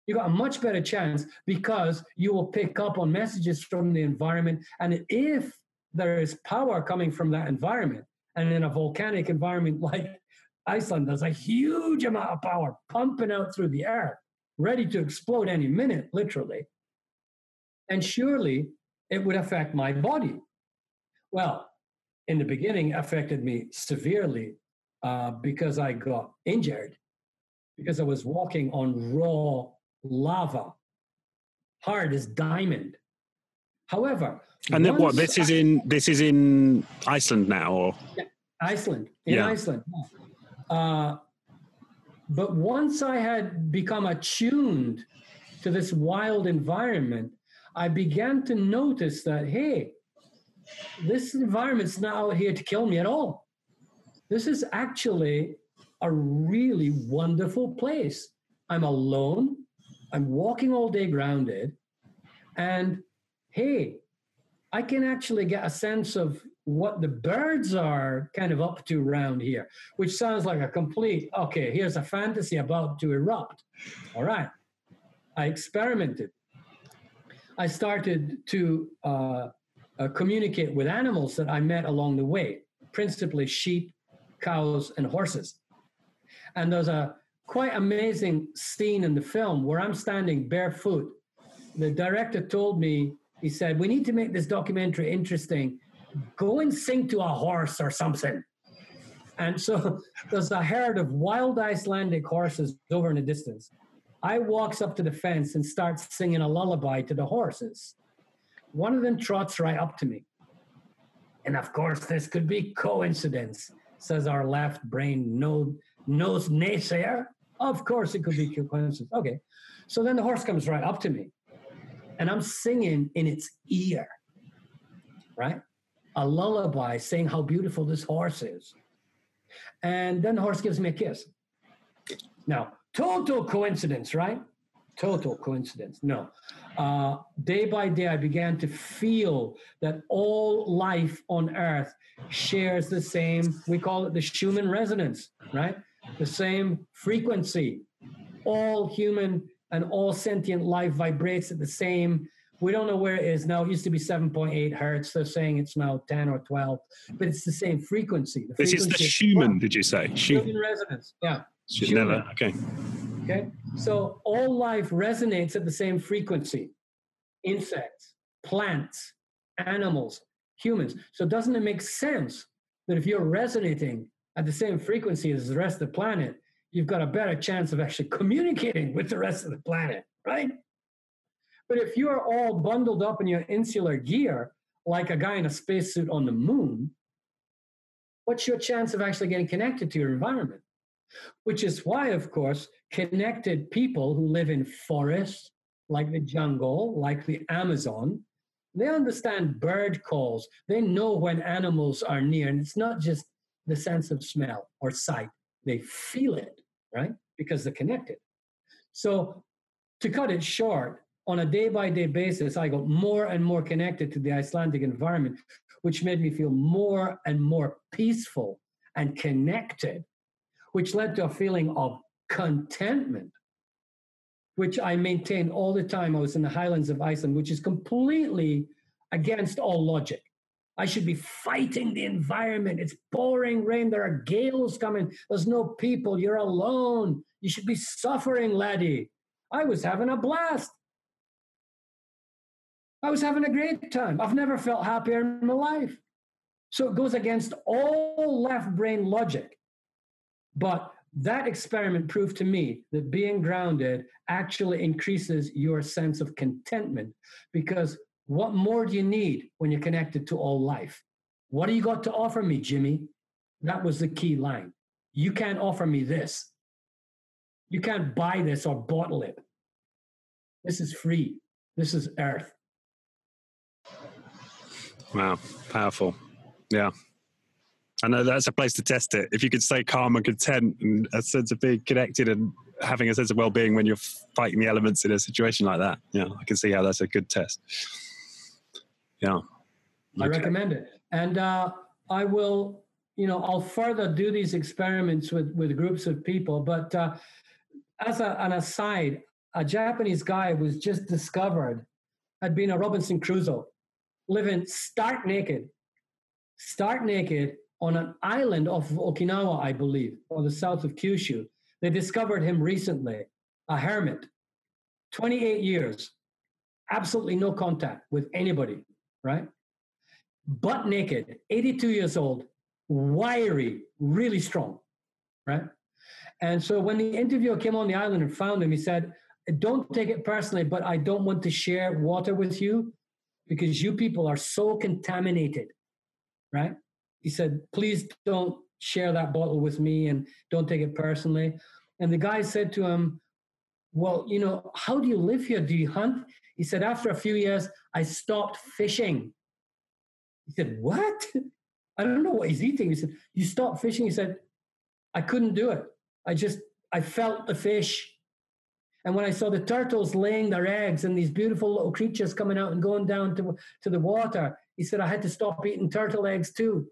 B: You got a much better chance because you will pick up on messages from the environment. And if there is power coming from that environment, and in a volcanic environment like Iceland, there's a huge amount of power pumping out through the air, ready to explode any minute, literally. And surely it would affect my body. Well, in the beginning, affected me severely uh, because I got injured, because I was walking on raw lava, hard as diamond. However,
A: And then what? This is in this is in Iceland now, or
B: Iceland, in
A: Yeah.
B: Iceland. Uh, but once I had become attuned to this wild environment, I began to notice that, hey, this environment's not out here to kill me at all. This is actually a really wonderful place. I'm alone, I'm walking all day grounded, and hey, I can actually get a sense of what the birds are kind of up to around here, which sounds like a complete, okay, here's a fantasy about to erupt. All right. I experimented. I started to uh, uh, communicate with animals that I met along the way, principally sheep, cows, and horses. And there's a quite amazing scene in the film where I'm standing barefoot. The director told me, he said, We need to make this documentary interesting. Go and sing to a horse or something. And so there's a herd of wild Icelandic horses over in the distance. I walks up to the fence and starts singing a lullaby to the horses. One of them trots right up to me. And of course, this could be coincidence, says our left brain no, nose naysayer. Of course, it could be coincidence. Okay. So then the horse comes right up to me, and I'm singing in its ear, right? A lullaby saying how beautiful this horse is. And then the horse gives me a kiss. Now, total coincidence, right? Total coincidence. No. Uh, day by day, I began to feel that all life on earth shares the same, we call it the Schumann resonance, right? The same frequency. All human and all sentient life vibrates at the same. We don't know where it is now. It used to be 7.8 hertz. They're saying it's now 10 or 12, but it's the same frequency. The
A: this is the
B: frequency
A: Schumann? Did you say Schumann?
B: Schumann resonance. Yeah.
A: Schumann. Okay.
B: Okay. So all life resonates at the same frequency insects, plants, animals, humans. So doesn't it make sense that if you're resonating at the same frequency as the rest of the planet, you've got a better chance of actually communicating with the rest of the planet, right? But if you're all bundled up in your insular gear, like a guy in a spacesuit on the moon, what's your chance of actually getting connected to your environment? Which is why, of course, connected people who live in forests, like the jungle, like the Amazon, they understand bird calls. They know when animals are near. And it's not just the sense of smell or sight, they feel it, right? Because they're connected. So, to cut it short, on a day by day basis, I got more and more connected to the Icelandic environment, which made me feel more and more peaceful and connected, which led to a feeling of contentment, which I maintained all the time. I was in the highlands of Iceland, which is completely against all logic. I should be fighting the environment. It's pouring rain. There are gales coming. There's no people. You're alone. You should be suffering, laddie. I was having a blast. I was having a great time. I've never felt happier in my life. So it goes against all left brain logic. But that experiment proved to me that being grounded actually increases your sense of contentment because what more do you need when you're connected to all life? What do you got to offer me, Jimmy? That was the key line. You can't offer me this. You can't buy this or bottle it. This is free. This is earth.
A: Wow. Powerful. Yeah. I know that's a place to test it. If you could stay calm and content and a sense of being connected and having a sense of well-being when you're fighting the elements in a situation like that, yeah, I can see how that's a good test. Yeah,
B: I recommend it. And uh, I will, you know, I'll further do these experiments with, with groups of people. But uh, as a, an aside, a Japanese guy was just discovered, had been a Robinson Crusoe, living stark naked, stark naked on an island off of Okinawa, I believe, or the south of Kyushu. They discovered him recently, a hermit, 28 years, absolutely no contact with anybody, right? Butt naked, 82 years old, wiry, really strong, right? And so when the interviewer came on the island and found him, he said, Don't take it personally, but I don't want to share water with you because you people are so contaminated, right? He said, please don't share that bottle with me and don't take it personally. And the guy said to him, well, you know, how do you live here? Do you hunt? He said, after a few years, I stopped fishing. He said, what? I don't know what he's eating. He said, you stopped fishing? He said, I couldn't do it. I just, I felt the fish. And when I saw the turtles laying their eggs and these beautiful little creatures coming out and going down to, to the water, he said, I had to stop eating turtle eggs too.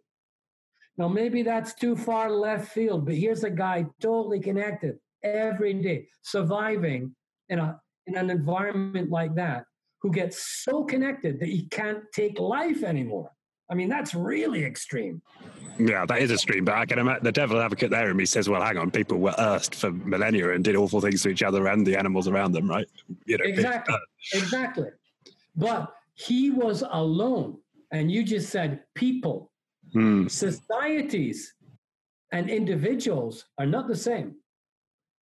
B: Now, maybe that's too far left field, but here's a guy totally connected every day, surviving in, a, in an environment like that, who gets so connected that he can't take life anymore. I mean, that's really extreme.
A: Yeah, that is extreme. But I can imagine the devil advocate there in me says, well, hang on, people were earthed for millennia and did awful things to each other and the animals around them, right?
B: You know, exactly. Uh, exactly. But he was alone. And you just said people. Hmm. Societies and individuals are not the same.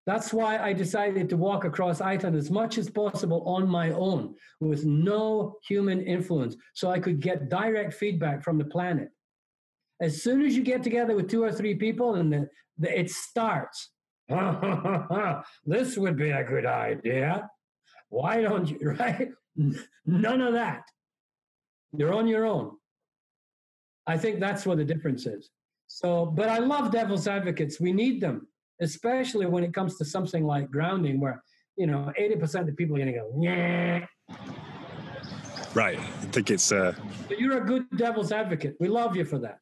B: That's why I decided to walk across Iceland as much as possible on my own with no human influence so I could get direct feedback from the planet. As soon as you get together with two or three people and the, the, it starts, this would be a good idea. Why don't you, right? None of that. You're on your own. I think that's where the difference is. So, but I love devil's advocates. We need them especially when it comes to something like grounding, where you know 80% of the people are going to go, yeah.
A: Right. I think it's. Uh...
B: you're a good devil's advocate. We love you for that.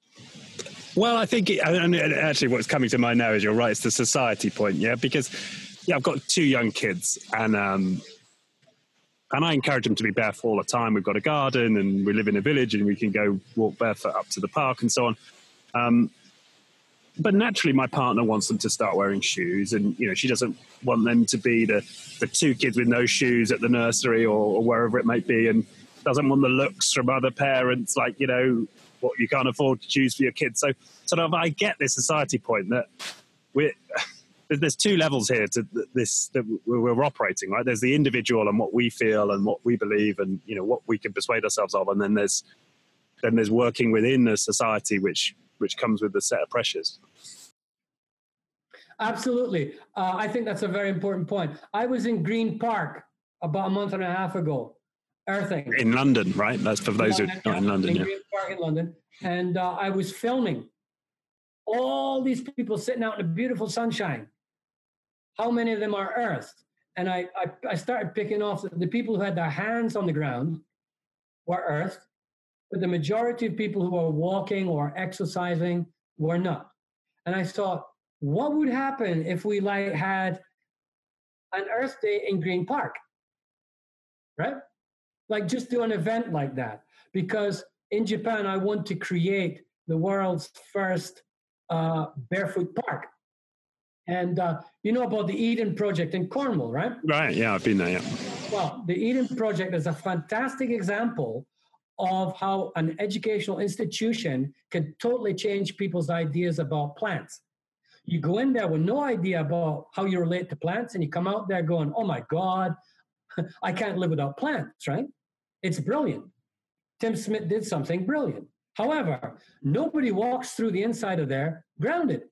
A: Well, I think, it, and actually, what's coming to mind now is you're right. It's the society point, yeah, because yeah, I've got two young kids, and um, and I encourage them to be barefoot all the time. We've got a garden, and we live in a village, and we can go walk barefoot up to the park and so on. Um, but naturally my partner wants them to start wearing shoes and you know she doesn't want them to be the the two kids with no shoes at the nursery or, or wherever it might be and doesn't want the looks from other parents like you know what you can't afford to choose for your kids so sort of i get this society point that we're there's two levels here to this that we're operating right there's the individual and what we feel and what we believe and you know what we can persuade ourselves of and then there's then there's working within the society which which comes with a set of pressures
B: Absolutely. Uh, I think that's a very important point. I was in Green Park about a month and a half ago, earthing.
A: In London, right? That's for those London, who are not in London. In
B: yeah. Green Park in London. And uh, I was filming all these people sitting out in the beautiful sunshine. How many of them are earthed? And I, I, I started picking off the, people who had their hands on the ground were earthed, but the majority of people who were walking or exercising were not. And I thought, what would happen if we like had an Earth Day in Green Park? Right? Like just do an event like that. Because in Japan, I want to create the world's first uh, barefoot park. And uh, you know about the Eden Project in Cornwall, right?
A: Right, yeah, I've been there, yeah.
B: Well, the Eden Project is a fantastic example of how an educational institution can totally change people's ideas about plants. You go in there with no idea about how you relate to plants, and you come out there going, oh my God, I can't live without plants, right? It's brilliant. Tim Smith did something brilliant. However, nobody walks through the inside of there grounded.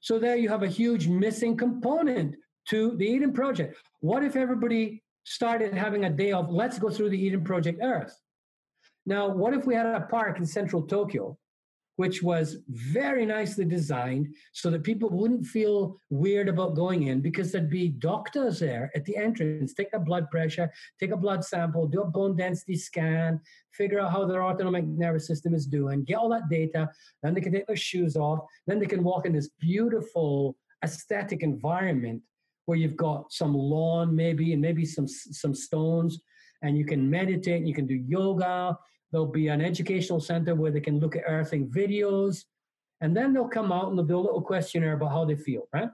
B: So there you have a huge missing component to the Eden Project. What if everybody started having a day of let's go through the Eden Project Earth? Now, what if we had a park in central Tokyo which was very nicely designed so that people wouldn't feel weird about going in because there'd be doctors there at the entrance, take a blood pressure, take a blood sample, do a bone density scan, figure out how their autonomic nervous system is doing, get all that data, then they can take their shoes off, then they can walk in this beautiful aesthetic environment where you've got some lawn maybe and maybe some some stones and you can meditate and you can do yoga There'll be an educational center where they can look at earthing videos, and then they'll come out and they'll do a little questionnaire about how they feel, right?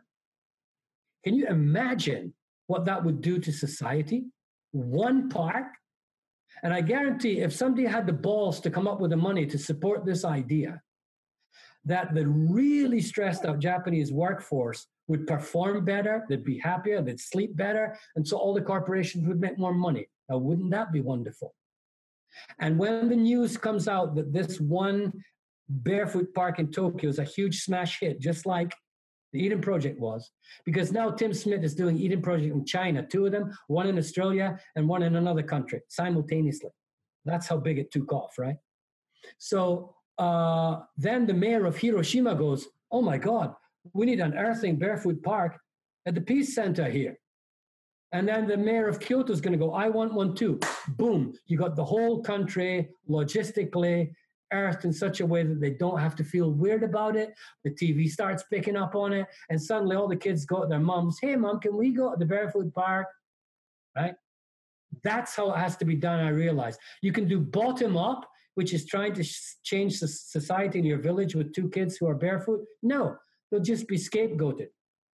B: Can you imagine what that would do to society? One park? And I guarantee if somebody had the balls to come up with the money to support this idea, that the really stressed out Japanese workforce would perform better, they'd be happier, they'd sleep better, and so all the corporations would make more money. Now, wouldn't that be wonderful? And when the news comes out that this one barefoot park in Tokyo is a huge smash hit, just like the Eden Project was, because now Tim Smith is doing Eden Project in China, two of them, one in Australia and one in another country simultaneously. That's how big it took off, right? So uh, then the mayor of Hiroshima goes, Oh my God, we need an earthling barefoot park at the Peace Center here. And then the mayor of Kyoto is going to go, I want one too. Boom. You got the whole country logistically earthed in such a way that they don't have to feel weird about it. The TV starts picking up on it. And suddenly all the kids go to their moms, Hey, mom, can we go to the barefoot park? Right? That's how it has to be done, I realize. You can do bottom up, which is trying to change the society in your village with two kids who are barefoot. No, they'll just be scapegoated.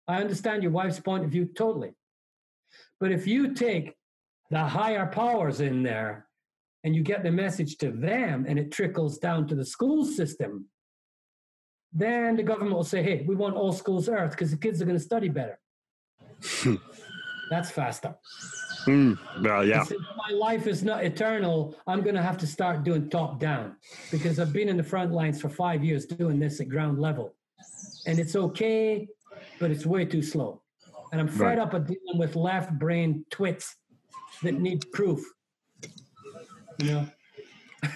B: I understand your wife's point of view totally. But if you take the higher powers in there and you get the message to them and it trickles down to the school system, then the government will say, hey, we want all schools earth because the kids are going to study better. That's faster.
A: Mm, well, yeah.
B: Since my life is not eternal, I'm going to have to start doing top down because I've been in the front lines for five years doing this at ground level. And it's okay, but it's way too slow. And I'm fed
A: Right.
B: up of dealing with left brain twits that need proof. You know,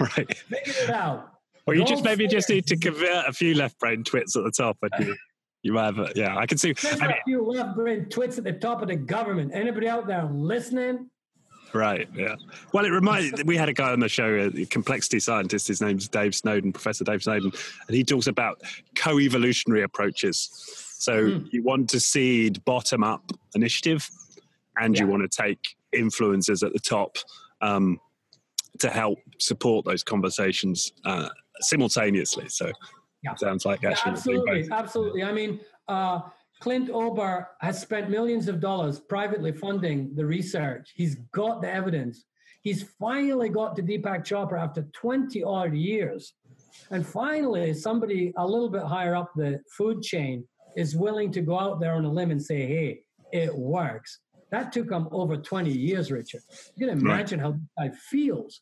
A: right.
B: figure it out.
A: Well, you
B: Go
A: just maybe just need to convert a few left brain twits at the top, and you, you might have. A, yeah, I can see.
B: There's
A: I mean,
B: a few left brain twits at the top of the government. Anybody out there listening?
A: right. Yeah. Well, it reminds. We had a guy on the show, a complexity scientist. His name's Dave Snowden, Professor Dave Snowden, and he talks about co-evolutionary approaches. So
B: Hmm.
A: you want to seed bottom-up initiative, and you want to take influencers at the top um, to help support those conversations uh, simultaneously. So.
B: Yeah.
A: Sounds like
B: Yeah,
A: actually
B: absolutely, absolutely. I mean, uh, Clint Ober has spent millions of dollars privately funding the research. He's got the evidence. He's finally got to Deepak Chopra after 20 odd years. And finally, somebody a little bit higher up the food chain is willing to go out there on a limb and say, hey, it works. That took him over 20 years, Richard. You can
A: Right.
B: imagine how this guy feels.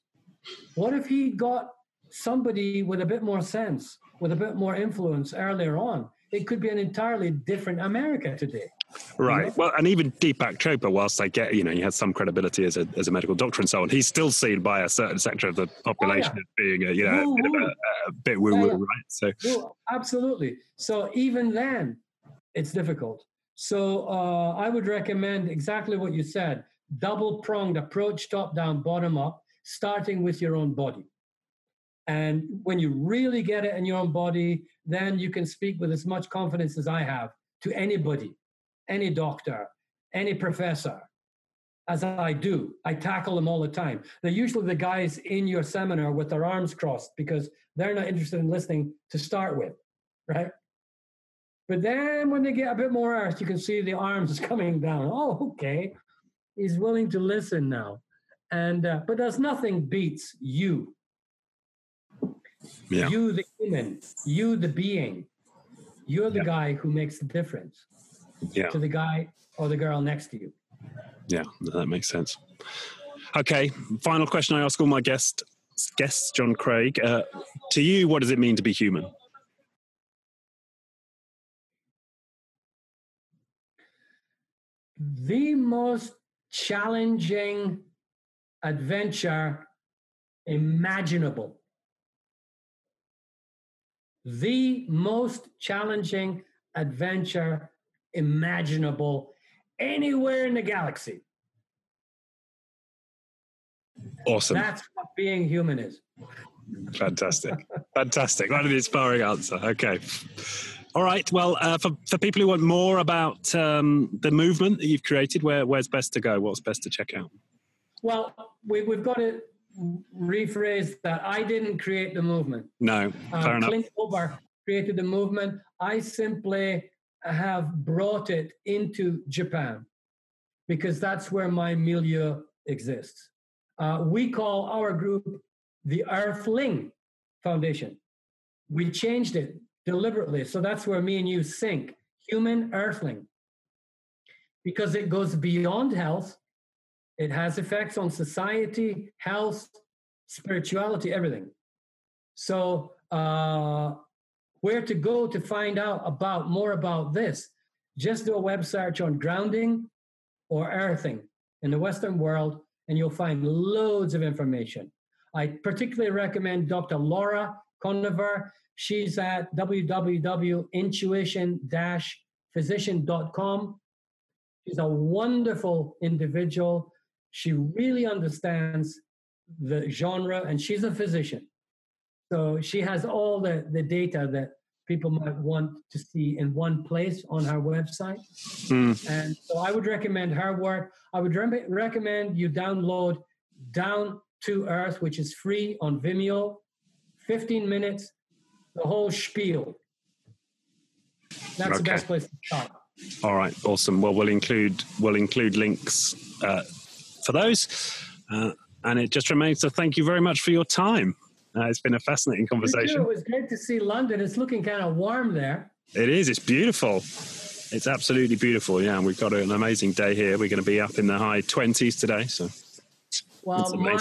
B: What if he got somebody with a bit more sense, with a bit more influence earlier on? It could be an entirely different America today.
A: Right. Well, and even Deepak Chopra, whilst I get, you know, he has some credibility as a, as a medical doctor and so on, he's still seen by a certain sector of the population
B: Oh, yeah.
A: as being, a, you know, a bit, a, a bit woo woo,
B: Yeah, yeah.
A: right? So,
B: Well, absolutely. So even then, it's difficult. So uh, I would recommend exactly what you said: double pronged approach, top down, bottom up, starting with your own body. And when you really get it in your own body, then you can speak with as much confidence as I have to anybody, any doctor, any professor, as I do. I tackle them all the time. They're usually the guys in your seminar with their arms crossed because they're not interested in listening to start with, right? But then when they get a bit more earth, you can see the arms coming down. Oh, okay. He's willing to listen now. And uh, but there's nothing beats you,
A: yeah.
B: you the human, you the being. You're the
A: Yeah.
B: guy who makes the difference
A: Yeah.
B: to the guy or the girl next to you.
A: Yeah. That makes sense. Okay. Final question I ask all my guests, guests John Craig. Uh, to you, what does it mean to be human?
B: The most challenging adventure imaginable. The most challenging adventure imaginable anywhere in the galaxy.
A: Awesome.
B: That's what being human is.
A: Fantastic. Fantastic. What an inspiring answer. Okay. All right. Well, uh, for, for people who want more about um, the movement that you've created, where, where's best to go? What's best to check out?
B: Well, we, we've got to rephrase that. I didn't create the movement.
A: No,
B: Uh,
A: fair enough.
B: Clint Ober created the movement. I simply have brought it into Japan because that's where my milieu exists. Uh, we call our group the Earthling Foundation. We changed it deliberately. So that's where me and you sync human earthling because it goes beyond health It has effects on society, health, spirituality, everything. So, uh, where to go to find out about more about this? Just do a web search on grounding or earthing in the Western world, and you'll find loads of information. I particularly recommend Dr. Laura Koniver. She's at www.intuition-physician.com. She's a wonderful individual. She really understands the genre, and she's a physician. So she has all the, the data that people might want to see in one place on her website. Mm. And so I would recommend her work. I would re- recommend you download Down to Earth, which is free on Vimeo, 15 minutes, the whole spiel. That's okay. the best place to start.
A: All right, awesome. Well, we'll include we'll include links uh, for those, uh, and it just remains to thank you very much for your time. Uh, it's been a fascinating conversation.
B: It was great to see London. It's looking kind of warm there.
A: It is. It's beautiful. It's absolutely beautiful. Yeah, we've got an amazing day here. We're going to be up in the high twenties today. So,
B: well, my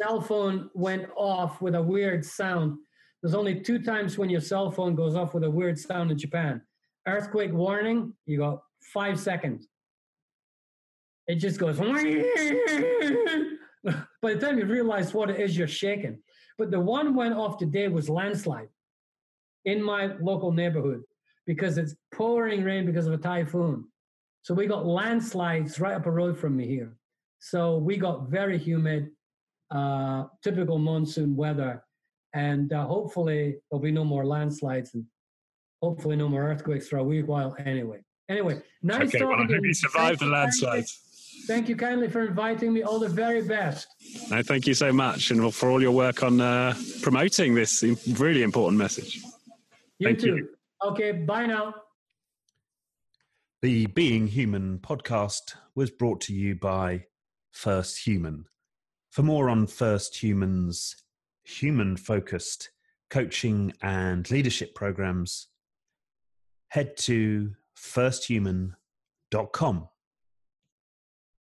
B: cell phone went off with a weird sound. There's only two times when your cell phone goes off with a weird sound in Japan. Earthquake warning, you got five seconds. It just goes. By the time you realize what it is, you're shaking. But the one went off today was landslide in my local neighborhood because it's pouring rain because of a typhoon. So we got landslides right up a road from me here. So we got very humid, uh, typical monsoon weather. And uh, hopefully there'll be no more landslides and hopefully no more earthquakes for a wee while anyway. Anyway, nice okay, talking well, I
A: hope you survived the landslides.
B: Thank you kindly for inviting me. All the very best.
A: No, thank you so much, and for all your work on uh, promoting this really important message.
B: You thank too. You. Okay, bye now.
C: The Being Human podcast was brought to you by First Human. For more on First Human's human focused coaching and leadership programs, head to firsthuman.com.